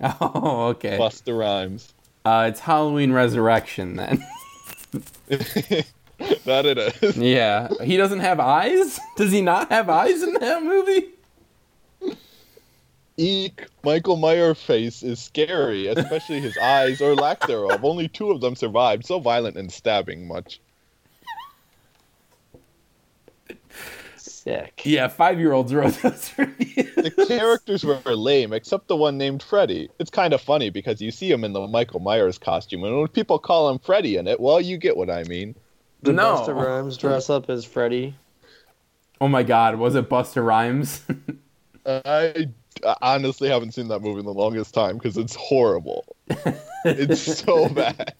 [laughs] oh, okay. Busta Rhymes? Uh, it's Halloween Resurrection then. [laughs] [laughs] that it is. yeah, he doesn't have eyes. Does he not have eyes in that movie? Eek, Michael Myers face is scary, especially his eyes or lack thereof. Only two of them survived, so violent and stabbing much. Sick. Yeah, five-year-olds wrote those [laughs] reviews. The characters were lame, except the one named Freddy. It's kind of funny because you see him in the Michael Myers costume, and when people call him Freddy in it, well, you get what I mean. Did No. Busta Rhymes [laughs] dress up as Freddy? Oh my God, was it Busta Rhymes? I [laughs] I honestly haven't seen that movie in the longest time because it's horrible. it's so bad.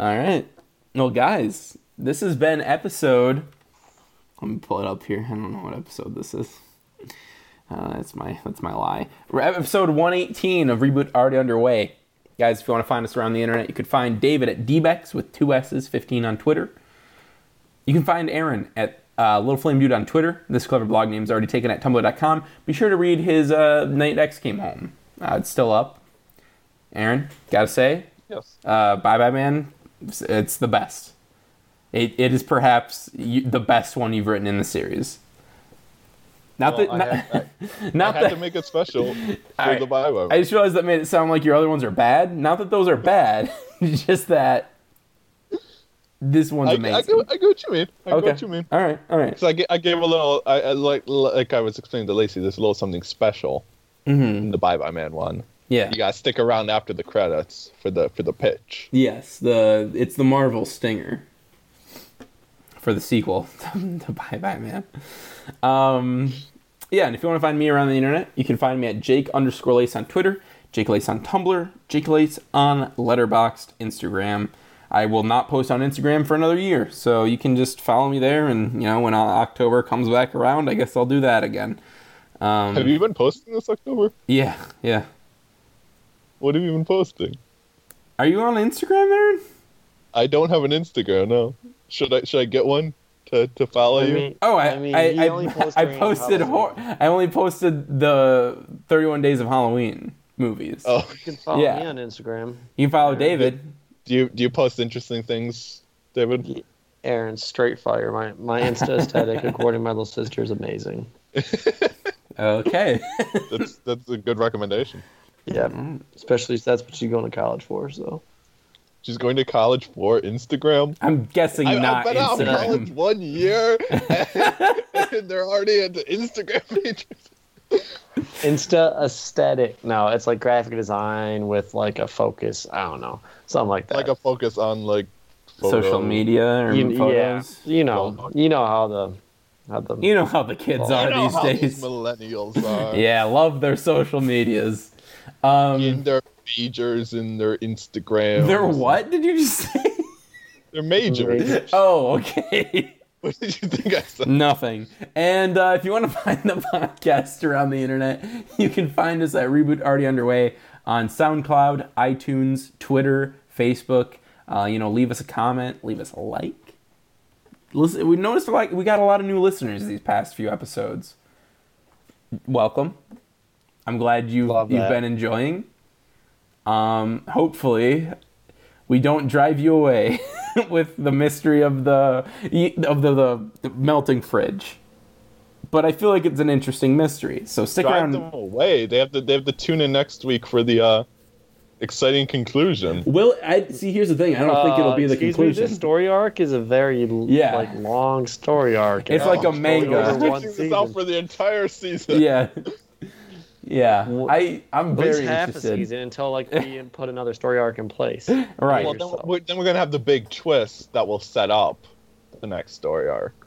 All right. Well, guys, this has been episode. Let me pull it up here. I don't know what episode this is. Uh, that's my that's my lie. Episode 118 of Reboot already underway. Guys, if you want to find us around the internet, you could find David at Dbex with two S's, 15 on Twitter. You can find Aaron at uh, Little Flame Dude on Twitter. This clever blog name is already taken at tumblr.com. Be sure to read his uh, Night X Came Home. Uh, it's still up. Aaron, gotta say, Yes. uh, Bye Bye Man, it's, it's the best. It, it is perhaps you, the best one you've written in the series. Not Well, that, I not, had- I [laughs] not had that. to make it special [laughs] for I- the Bible. I just realized that made it sound like your other ones are bad. Not that those are bad, [laughs] just that this one's I, I, amazing. get, I get what you mean. I okay. get what you mean. All right. All right. So I, ga- I gave a little, I, I like like I was explaining to Lacey, there's a little something special hmm in the Bye Bye Man one. Yeah. You gotta stick around after the credits for the for the pitch. Yes. The it's the Marvel stinger for the sequel [laughs] to Bye Bye Man. Um, yeah, and if you want to find me around the internet, you can find me at Jake underscore Lace on Twitter, Jake Lace on Tumblr, Jake Lace on Letterboxd Instagram. I will not post on Instagram for another year, so you can just follow me there. And you know, when October comes back around, I guess I'll do that again. Um, Have you been posting this October? Yeah, yeah. What have you been posting? Are you on Instagram, Aaron? I don't have an Instagram. No. Should I should I get one to, to follow I you? mean, Oh, I I mean, I, he I, only [laughs] I posted hor- I only posted the 31 Days of Halloween movies. oh, you can follow Yeah. me on Instagram. You can follow David. do you do you post interesting things, David? Aaron Straight Fire. My my Insta aesthetic, [laughs] according to my little sister, is amazing. [laughs] Okay. That's that's a good recommendation. Yeah, mm. especially if that's what she's going to college for. So She's going to college for Instagram. I'm guessing I, not I've been out of college one year, [laughs] and they're already into Instagram pages. Insta aesthetic. No, it's like graphic design with like a focus. I don't know, something like that. Like a focus on like Social media or you, yeah, you know, you know how the how the You know how the kids You are You know these how days. these millennials are. [laughs] yeah, love their social medias. Um, in their majors and their Instagram. they're what did you just say? They're majors. oh, okay. [laughs] what did you think I said? Nothing. And uh, if you want to find the [laughs] podcast around the internet, you can find us at Reboot Already Underway on SoundCloud, iTunes, Twitter, Facebook. Uh, you know, leave us a comment, leave us a like. Listen, we noticed like we got a lot of new listeners these past few episodes. welcome. I'm glad you've you've been enjoying. Um, hopefully, we don't drive you away [laughs] with the mystery of the of the, the, the melting fridge. But I feel like it's an interesting mystery. So stick Drive around. them away. They have to. They have to tune in next week for the uh, exciting conclusion. Will I see? Here's the thing. I don't think it'll be the Uh, conclusion. Me, this story arc is a very Yeah. like long story arc. It's like a manga. over Stretching one this season. out for the entire season. yeah, [laughs] yeah. I I'm At least very half a interested. season until like we [laughs] put another story arc in place. Right. Well, then we're, then we're gonna have the big twist that will set up the next story arc.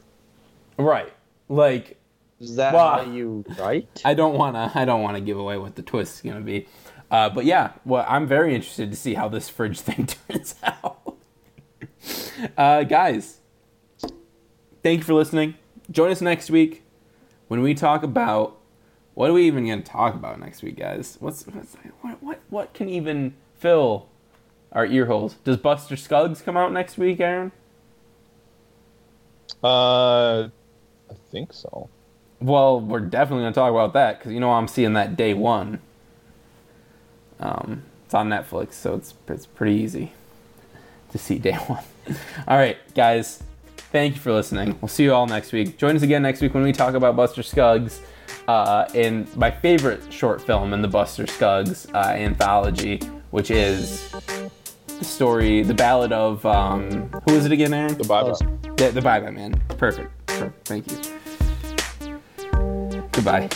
Right. Like Is that Well, how you write? [laughs] I don't wanna I don't wanna give away what the twist is gonna be. Uh, but yeah, well, I'm very interested to see how this fridge [laughs] thing turns out. uh, guys, thank you for listening. Join us next week when we talk about what are we even gonna talk about next week, guys? What's, what's what what what can even fill our ear holes? Does Buster Scruggs come out next week, Aaron? Uh, I think so. Well, we're definitely gonna talk about that because you know I'm seeing that day one. Um, it's on Netflix, so it's it's pretty easy to see day [laughs] one. all right, guys, thank you for listening. We'll see you all next week. Join us again next week when we talk about Buster Scruggs uh, in my favorite short film in the Buster Scruggs uh, anthology, which is the story, the ballad of um, who is it again, Aaron? The Bible. The, the Bye Bye Man. Perfect. Perfect. Thank you. Goodbye.